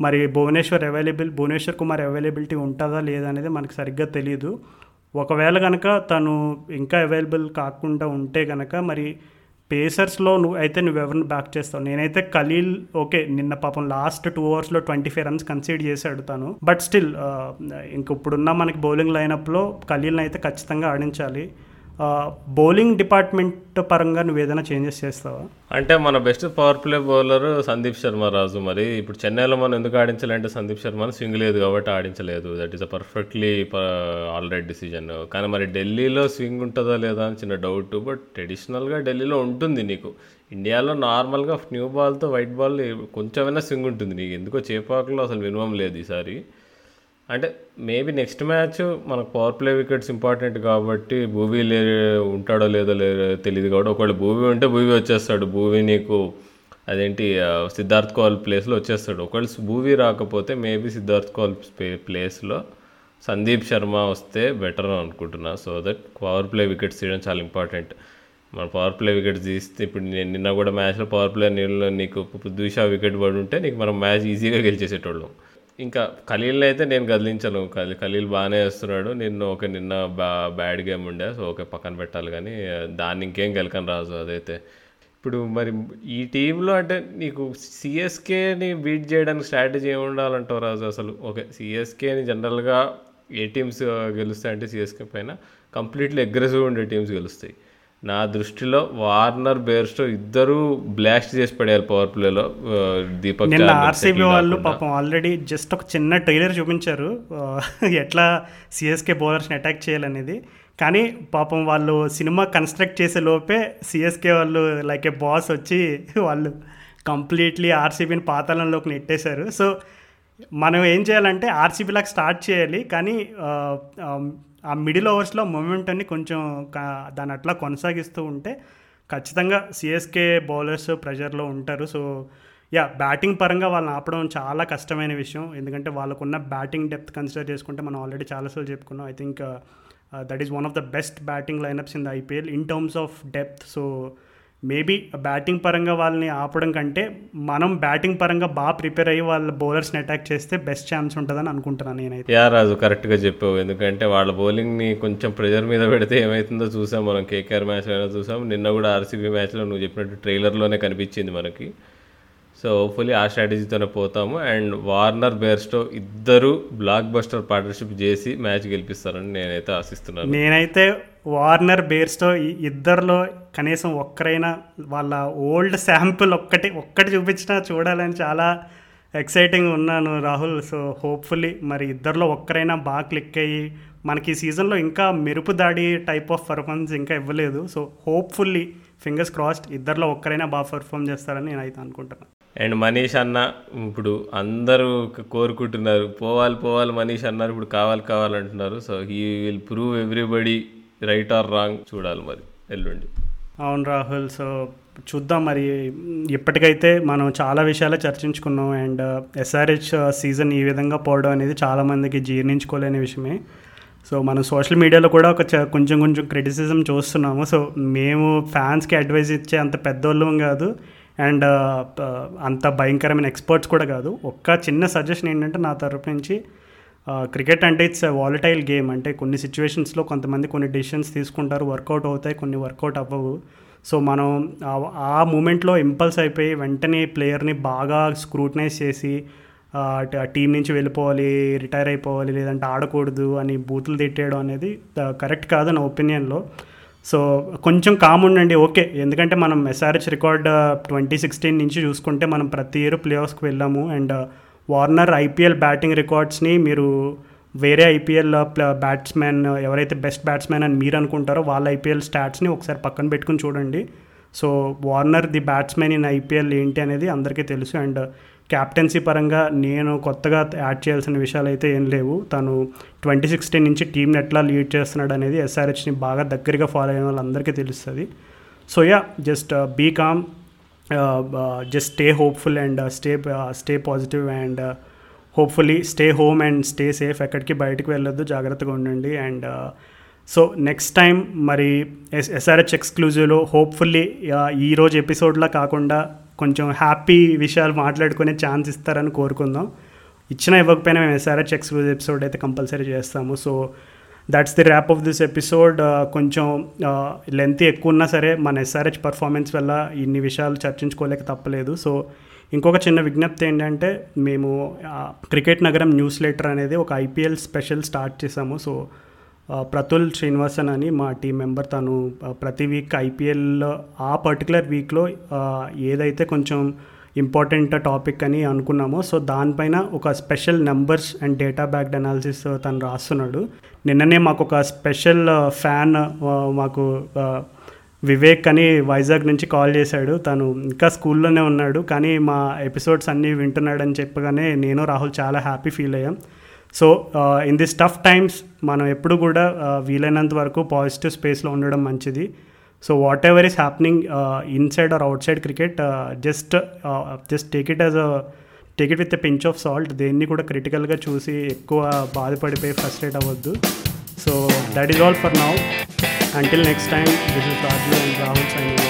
మరి భువనేశ్వర్ అవైలబుల్ భువనేశ్వర్ కుమార్ అవైలబిలిటీ ఉంటుందా లేదా అనేది మనకు సరిగ్గా తెలియదు ఒకవేళ కనుక తను ఇంకా అవైలబుల్ కాకుండా ఉంటే కనుక మరి పేసర్స్లో నువ్వు అయితే నువ్వు ఎవరిని బ్యాక్ చేస్తావు? నేనైతే ఖలీల్ ఓకే నిన్న పాపం లాస్ట్ టూ అవర్స్లో ట్వంటీ ఫైవ్ రన్స్ కన్సీడ్ చేసి ఆడుతాను. బట్ స్టిల్ uh, ఇంక ఇప్పుడున్న మనకి బౌలింగ్ లైనప్లో ఖలీల్ని అయితే ఖచ్చితంగా ఆడించాలి. బౌలింగ్ డిపార్ట్మెంట్ పరంగా నువ్వు ఏదైనా చేంజెస్ చేస్తావా? అంటే మన best power play bowler Sandeep Sharma Raju మరి. ఇప్పుడు చెన్నైలో మనం ఎందుకు ఆడించాలంటే సందీప్ శర్మను స్వింగ్ లేదు కాబట్టి ఆడించలేదు. That is a perfectly all decision కానీ మరి ఢిల్లీలో స్వింగ్ ఉంటుందా లేదా అని చిన్న డౌట్ బట్ ట్రెడిషనల్గా ఢిల్లీలో ఉంటుంది నీకు. ఇండియాలో నార్మల్గా న్యూ బాల్తో వైట్ బాల్ కొంచెమైనా స్వింగ్ ఉంటుంది నీకు. ఎందుకో చేపాకులో అసలు మినిమం లేదు ఈసారి. అంటే మేబీ నెక్స్ట్ మ్యాచ్ మనకు పవర్ ప్లే వికెట్స్ ఇంపార్టెంట్ కాబట్టి భూవీ లే ఉంటాడో లేదో లేదో తెలియదు కాబట్టి ఒకవేళ భూవీ ఉంటే భూవీ వచ్చేస్తాడు. భూవీ నీకు అదేంటి సిద్ధార్థ్ కౌల్ ప్లేస్లో వచ్చేస్తాడు. ఒకవేళ భూవీ రాకపోతే మేబీ సిద్ధార్థ్ కౌల్ ప్లేస్లో సందీప్ శర్మ వస్తే బెటర్ అనుకుంటున్నా. So that power play wickets తీయడం చాలా ఇంపార్టెంట్ మన పవర్ ప్లే వికెట్స్ తీస్తే ఇప్పుడు నేను నిన్న కూడా మ్యాచ్లో పవర్ ప్లే నీళ్ళు నీకు పృథ్వీషా వికెట్ పడి ఉంటే నీకు మనం మ్యాచ్ ఈజీగా గెలిచేసేటోళ్ళం. ఇంకా ఖలీల్ని అయితే నేను కదిలించను. ఖలీ ఖలీల్ బాగానే వేస్తున్నాడు నిన్ను ఒక నిన్న బా బ్యాడ్ గేమ్ ఉండే సో ఓకే పక్కన పెట్టాలి కానీ దాన్ని ఇంకేం గెలకని రాజు అదైతే. ఇప్పుడు మరి ఈ టీంలో అంటే నీకు సిఎస్కేని బీట్ చేయడానికి స్ట్రాటజీ ఏమి ఉండాలంటావు రాజు అసలు? ఓకే సిఎస్కేని జనరల్గా ఏ టీమ్స్ గెలుస్తాయి అంటే సిఎస్కే పైన కంప్లీట్లీ అగ్రెసివ్ ఉండే టీమ్స్ గెలుస్తాయి. నా దృష్టిలో వార్నర్ బేర్స్టో ఇద్దరు బ్లాస్ట్ చేసి పడేయాలి పవర్ ప్లేలో దీపక్ నిన్న ఆర్సీబీ వాళ్ళు. పాపం ఆల్రెడీ జస్ట్ ఒక చిన్న ట్రైలర్ చూపించారు. ఎట్లా సిఎస్కే బౌలర్స్ని అటాక్ చేయాలనేది. కానీ పాపం వాళ్ళు సినిమా కన్స్ట్రక్ట్ చేసే లోపే సిఎస్కే వాళ్ళు లైక్ ఏ బాస్ వచ్చి వాళ్ళు కంప్లీట్లీ ఆర్సీబీని పాతాళంలోకి నెట్టేశారు. సో మనం ఏం చేయాలంటే ఆర్సీబీ లాగా స్టార్ట్ చేయాలి. కానీ ఆ, మిడిల్ ఓవర్స్లో మొమెంటన్ని కొంచెం కా- అట్లా కొనసాగిస్తూ ఉంటే ఖచ్చితంగా సిఎస్కే బౌలర్స్ ప్రెషర్లో ఉంటారు. సో యా బ్యాటింగ్ పరంగా వాళ్ళని ఆపడం చాలా కష్టమైన విషయం. ఎందుకంటే వాళ్ళకున్న బ్యాటింగ్ డెప్త్ కన్సిడర్ చేసుకుంటే మనం ఆల్రెడీ చాలాసార్లు చెప్పుకున్నాం. I think that is one of the best batting lineups in the IPL in terms of depth so maybe batting పరంగా వాళ్ళని ఆపడం కంటే మనం బ్యాటింగ్ పరంగా బాగా ప్రిపేర్ అయ్యి వాళ్ళ బౌలర్స్ని అటాక్ చేస్తే బెస్ట్ ఛాన్స్ ఉంటుందని అనుకుంటున్నాను నేనైతే. యా రాజు కరెక్ట్గా చెప్పావు. ఎందుకంటే వాళ్ళ బౌలింగ్ని కొంచెం ప్రెజర్ మీద పెడితే ఏమవుతుందో చూసాం. మనం కేకేఆర్ మ్యాచ్లో అయినా చూసాం. నిన్న కూడా ఆర్సీబీ మ్యాచ్లో నువ్వు చెప్పినట్టు ట్రైలర్లోనే కనిపించింది మనకి. సో హోప్ఫుల్లీ ఆ స్ట్రాటజీతోనే పోతాము. అండ్ వార్నర్ బేర్స్టో ఇద్దరు బ్లాక్ బస్టర్ పార్ట్నర్షిప్ చేసి మ్యాచ్ గెలిపిస్తారని నేనైతే ఆశిస్తున్నాను. నేనైతే వార్నర్ బేర్స్టో ఇద్దరిలో కనీసం ఒక్కరైనా వాళ్ళ ఓల్డ్ శాంపుల్ ఒక్కటి ఒక్కటి చూపించినా చూడాలని చాలా ఎక్సైటింగ్ ఉన్నాను రాహుల్. సో హోప్ఫుల్లీ మరి ఇద్దరిలో ఒక్కరైనా బాగా క్లిక్ అయ్యి మనకి ఈ సీజన్లో ఇంకా మెరుపు దాడి టైప్ ఆఫ్ పర్ఫార్మెన్స్ ఇంకా ఇవ్వలేదు. సో హోప్ఫుల్లీ ఫింగర్స్ క్రాస్డ్ ఇద్దరిలో ఒక్కరైనా బాగా పర్ఫామ్ చేస్తారని నేనైతే అనుకుంటున్నాను. అండ్ మనీష్ అన్న ఇప్పుడు అందరూ కోరుకుంటున్నారు పోవాలి పోవాలి మనీష్ అన్నారు ఇప్పుడు కావాలి కావాలంటున్నారు so he will prove everybody right or wrong చూడాలి మరి ఎల్లుండి. అవును రాహుల్ సో చూద్దాం మరి. ఇప్పటికైతే మనం చాలా విషయాలు చర్చించుకున్నాం అండ్ ఎస్ఆర్హెచ్ సీజన్ uh, ఈ విధంగా పోవడం అనేది చాలామందికి జీర్ణించుకోలేని విషయమే. సో మనం సోషల్ మీడియాలో కూడా ఒక కొంచెం కొంచెం క్రిటిసిజం చూస్తున్నాము. సో మేము ఫ్యాన్స్కి అడ్వైజ్ ఇచ్చే అంత పెద్దోళ్ళం కాదు. అండ్ అంత భయంకరమైన ఎక్స్పర్ట్స్ కూడా కాదు. ఒక్క చిన్న సజెషన్ ఏంటంటే నా తరపు నుంచి క్రికెట్ అంటే ఇట్స్ వాలటైల్ గేమ్. అంటే కొన్ని సిచ్యువేషన్స్లో కొంతమంది కొన్ని డెసిషన్స్ తీసుకుంటారు. వర్కౌట్ అవుతాయి కొన్ని వర్కౌట్ అవ్వవు. సో మనం ఆ- మూమెంట్లో ఇంపల్స్ అయిపోయి వెంటనే ప్లేయర్ని బాగా స్క్రూటనైజ్ చేసి ఆ టీం నుంచి వెళ్ళిపోవాలి రిటైర్ అయిపోవాలి లేదంటే ఆడకూడదు అని బూతులు తిట్టేయడం అనేది కరెక్ట్ కాదు నా ఒపీనియన్లో. సో కొంచెం కామ్ ఉండండి ఓకే. ఎందుకంటే మనం ఎస్ఆర్హెచ్ రికార్డ్ ట్వంటీ సిక్స్టీన్ నుంచి చూసుకుంటే మనం ప్రతి ఇయర్ ప్లే ఆఫ్స్కి వెళ్ళాము. అండ్ వార్నర్ ఐపీఎల్ బ్యాటింగ్ రికార్డ్స్ని మీరు వేరే ఐపీఎల్ బ్యాట్స్మెన్ uh, uh, ఎవరైతే బెస్ట్ బ్యాట్స్మెన్ అని మీరు అనుకుంటారో వాళ్ళ ఐపీఎల్ స్టాట్స్ని ఒకసారి పక్కన పెట్టుకుని చూడండి. So Warner the batsmen in IPL ఏంటి అనేది అందరికీ తెలుసు. అండ్ క్యాప్టెన్సీ పరంగా నేను కొత్తగా యాడ్ చేయాల్సిన విషయాలు అయితే ఏం లేవు. తను ట్వంటీ సిక్స్టీన్ నుంచి టీంని ఎట్లా లీడ్ చేస్తున్నాడు అనేది ఎస్ఆర్హెచ్ని బాగా దగ్గరగా ఫాలో అయిన వాళ్ళందరికీ తెలుస్తుంది. So yeah just be calm just stay hopeful and stay stay positive and hopefully stay home and stay safe ఎక్కడికి బయటకు వెళ్ళొద్దు జాగ్రత్తగా ఉండండి అండ్ సో నెక్స్ట్ టైం మరి ఎస్ ఎస్ఆర్హెచ్ ఎక్స్క్లూజివ్లో హోప్ఫుల్లీ ఈరోజు ఎపిసోడ్లా కాకుండా కొంచెం హ్యాపీ విషయాలు మాట్లాడుకునే ఛాన్స్ ఇస్తారని కోరుకుందాం. ఇచ్చినా ఇవ్వకపోయినా మేము ఎస్ఆర్హెచ్ ఎక్స్క్లూజ్ ఎపిసోడ్ అయితే కంపల్సరీ చేస్తాము. So that's the wrap of this episode కొంచెం uh, లెంత్ ఎక్కువ ఉన్నా సరే మన ఎస్ఆర్హెచ్ పర్ఫార్మెన్స్ వల్ల ఇన్ని విషయాలు చర్చించుకోలేక తప్పలేదు. సో ఇంకొక చిన్న విజ్ఞప్తి ఏంటంటే మేము uh, క్రికెట్ నగరం న్యూస్ లెటర్ అనేది ఒక ఐపీఎల్ స్పెషల్ స్టార్ట్ చేసాము. సో ప్రతుల్ శ్రీనివాసన్ అని మా టీం మెంబర్ తను ప్రతి వీక్ ఐపీఎల్లో ఆ పర్టికులర్ వీక్లో ఏదైతే కొంచెం ఇంపార్టెంట్ టాపిక్ అని అనుకున్నామో సో దానిపైన ఒక special numbers and data backed analysis తను రాస్తున్నాడు. నిన్ననే మాకు ఒక స్పెషల్ ఫ్యాన్ మాకు వివేక్ అని వైజాగ్ నుంచి కాల్ చేశాడు. తను ఇంకా స్కూల్లోనే ఉన్నాడు కానీ మా ఎపిసోడ్స్ అన్నీ వింటున్నాడని చెప్పగానే నేను రాహుల్ చాలా హ్యాపీ ఫీల్ అయ్యాం. So in this tough times మనం ఎప్పుడు కూడా వీలైనంత వరకు పాజిటివ్ స్పేస్లో ఉండడం మంచిది. So whatever is happening inside or outside cricket just just take it as a take it with a pinch of salt దేన్ని కూడా క్రిటికల్గా చూసి ఎక్కువ బాధపడిపోయి ఫ్రస్ట్రేట్ అవ్వద్దు. So that is all for now until next time this is Raju and Rahul signing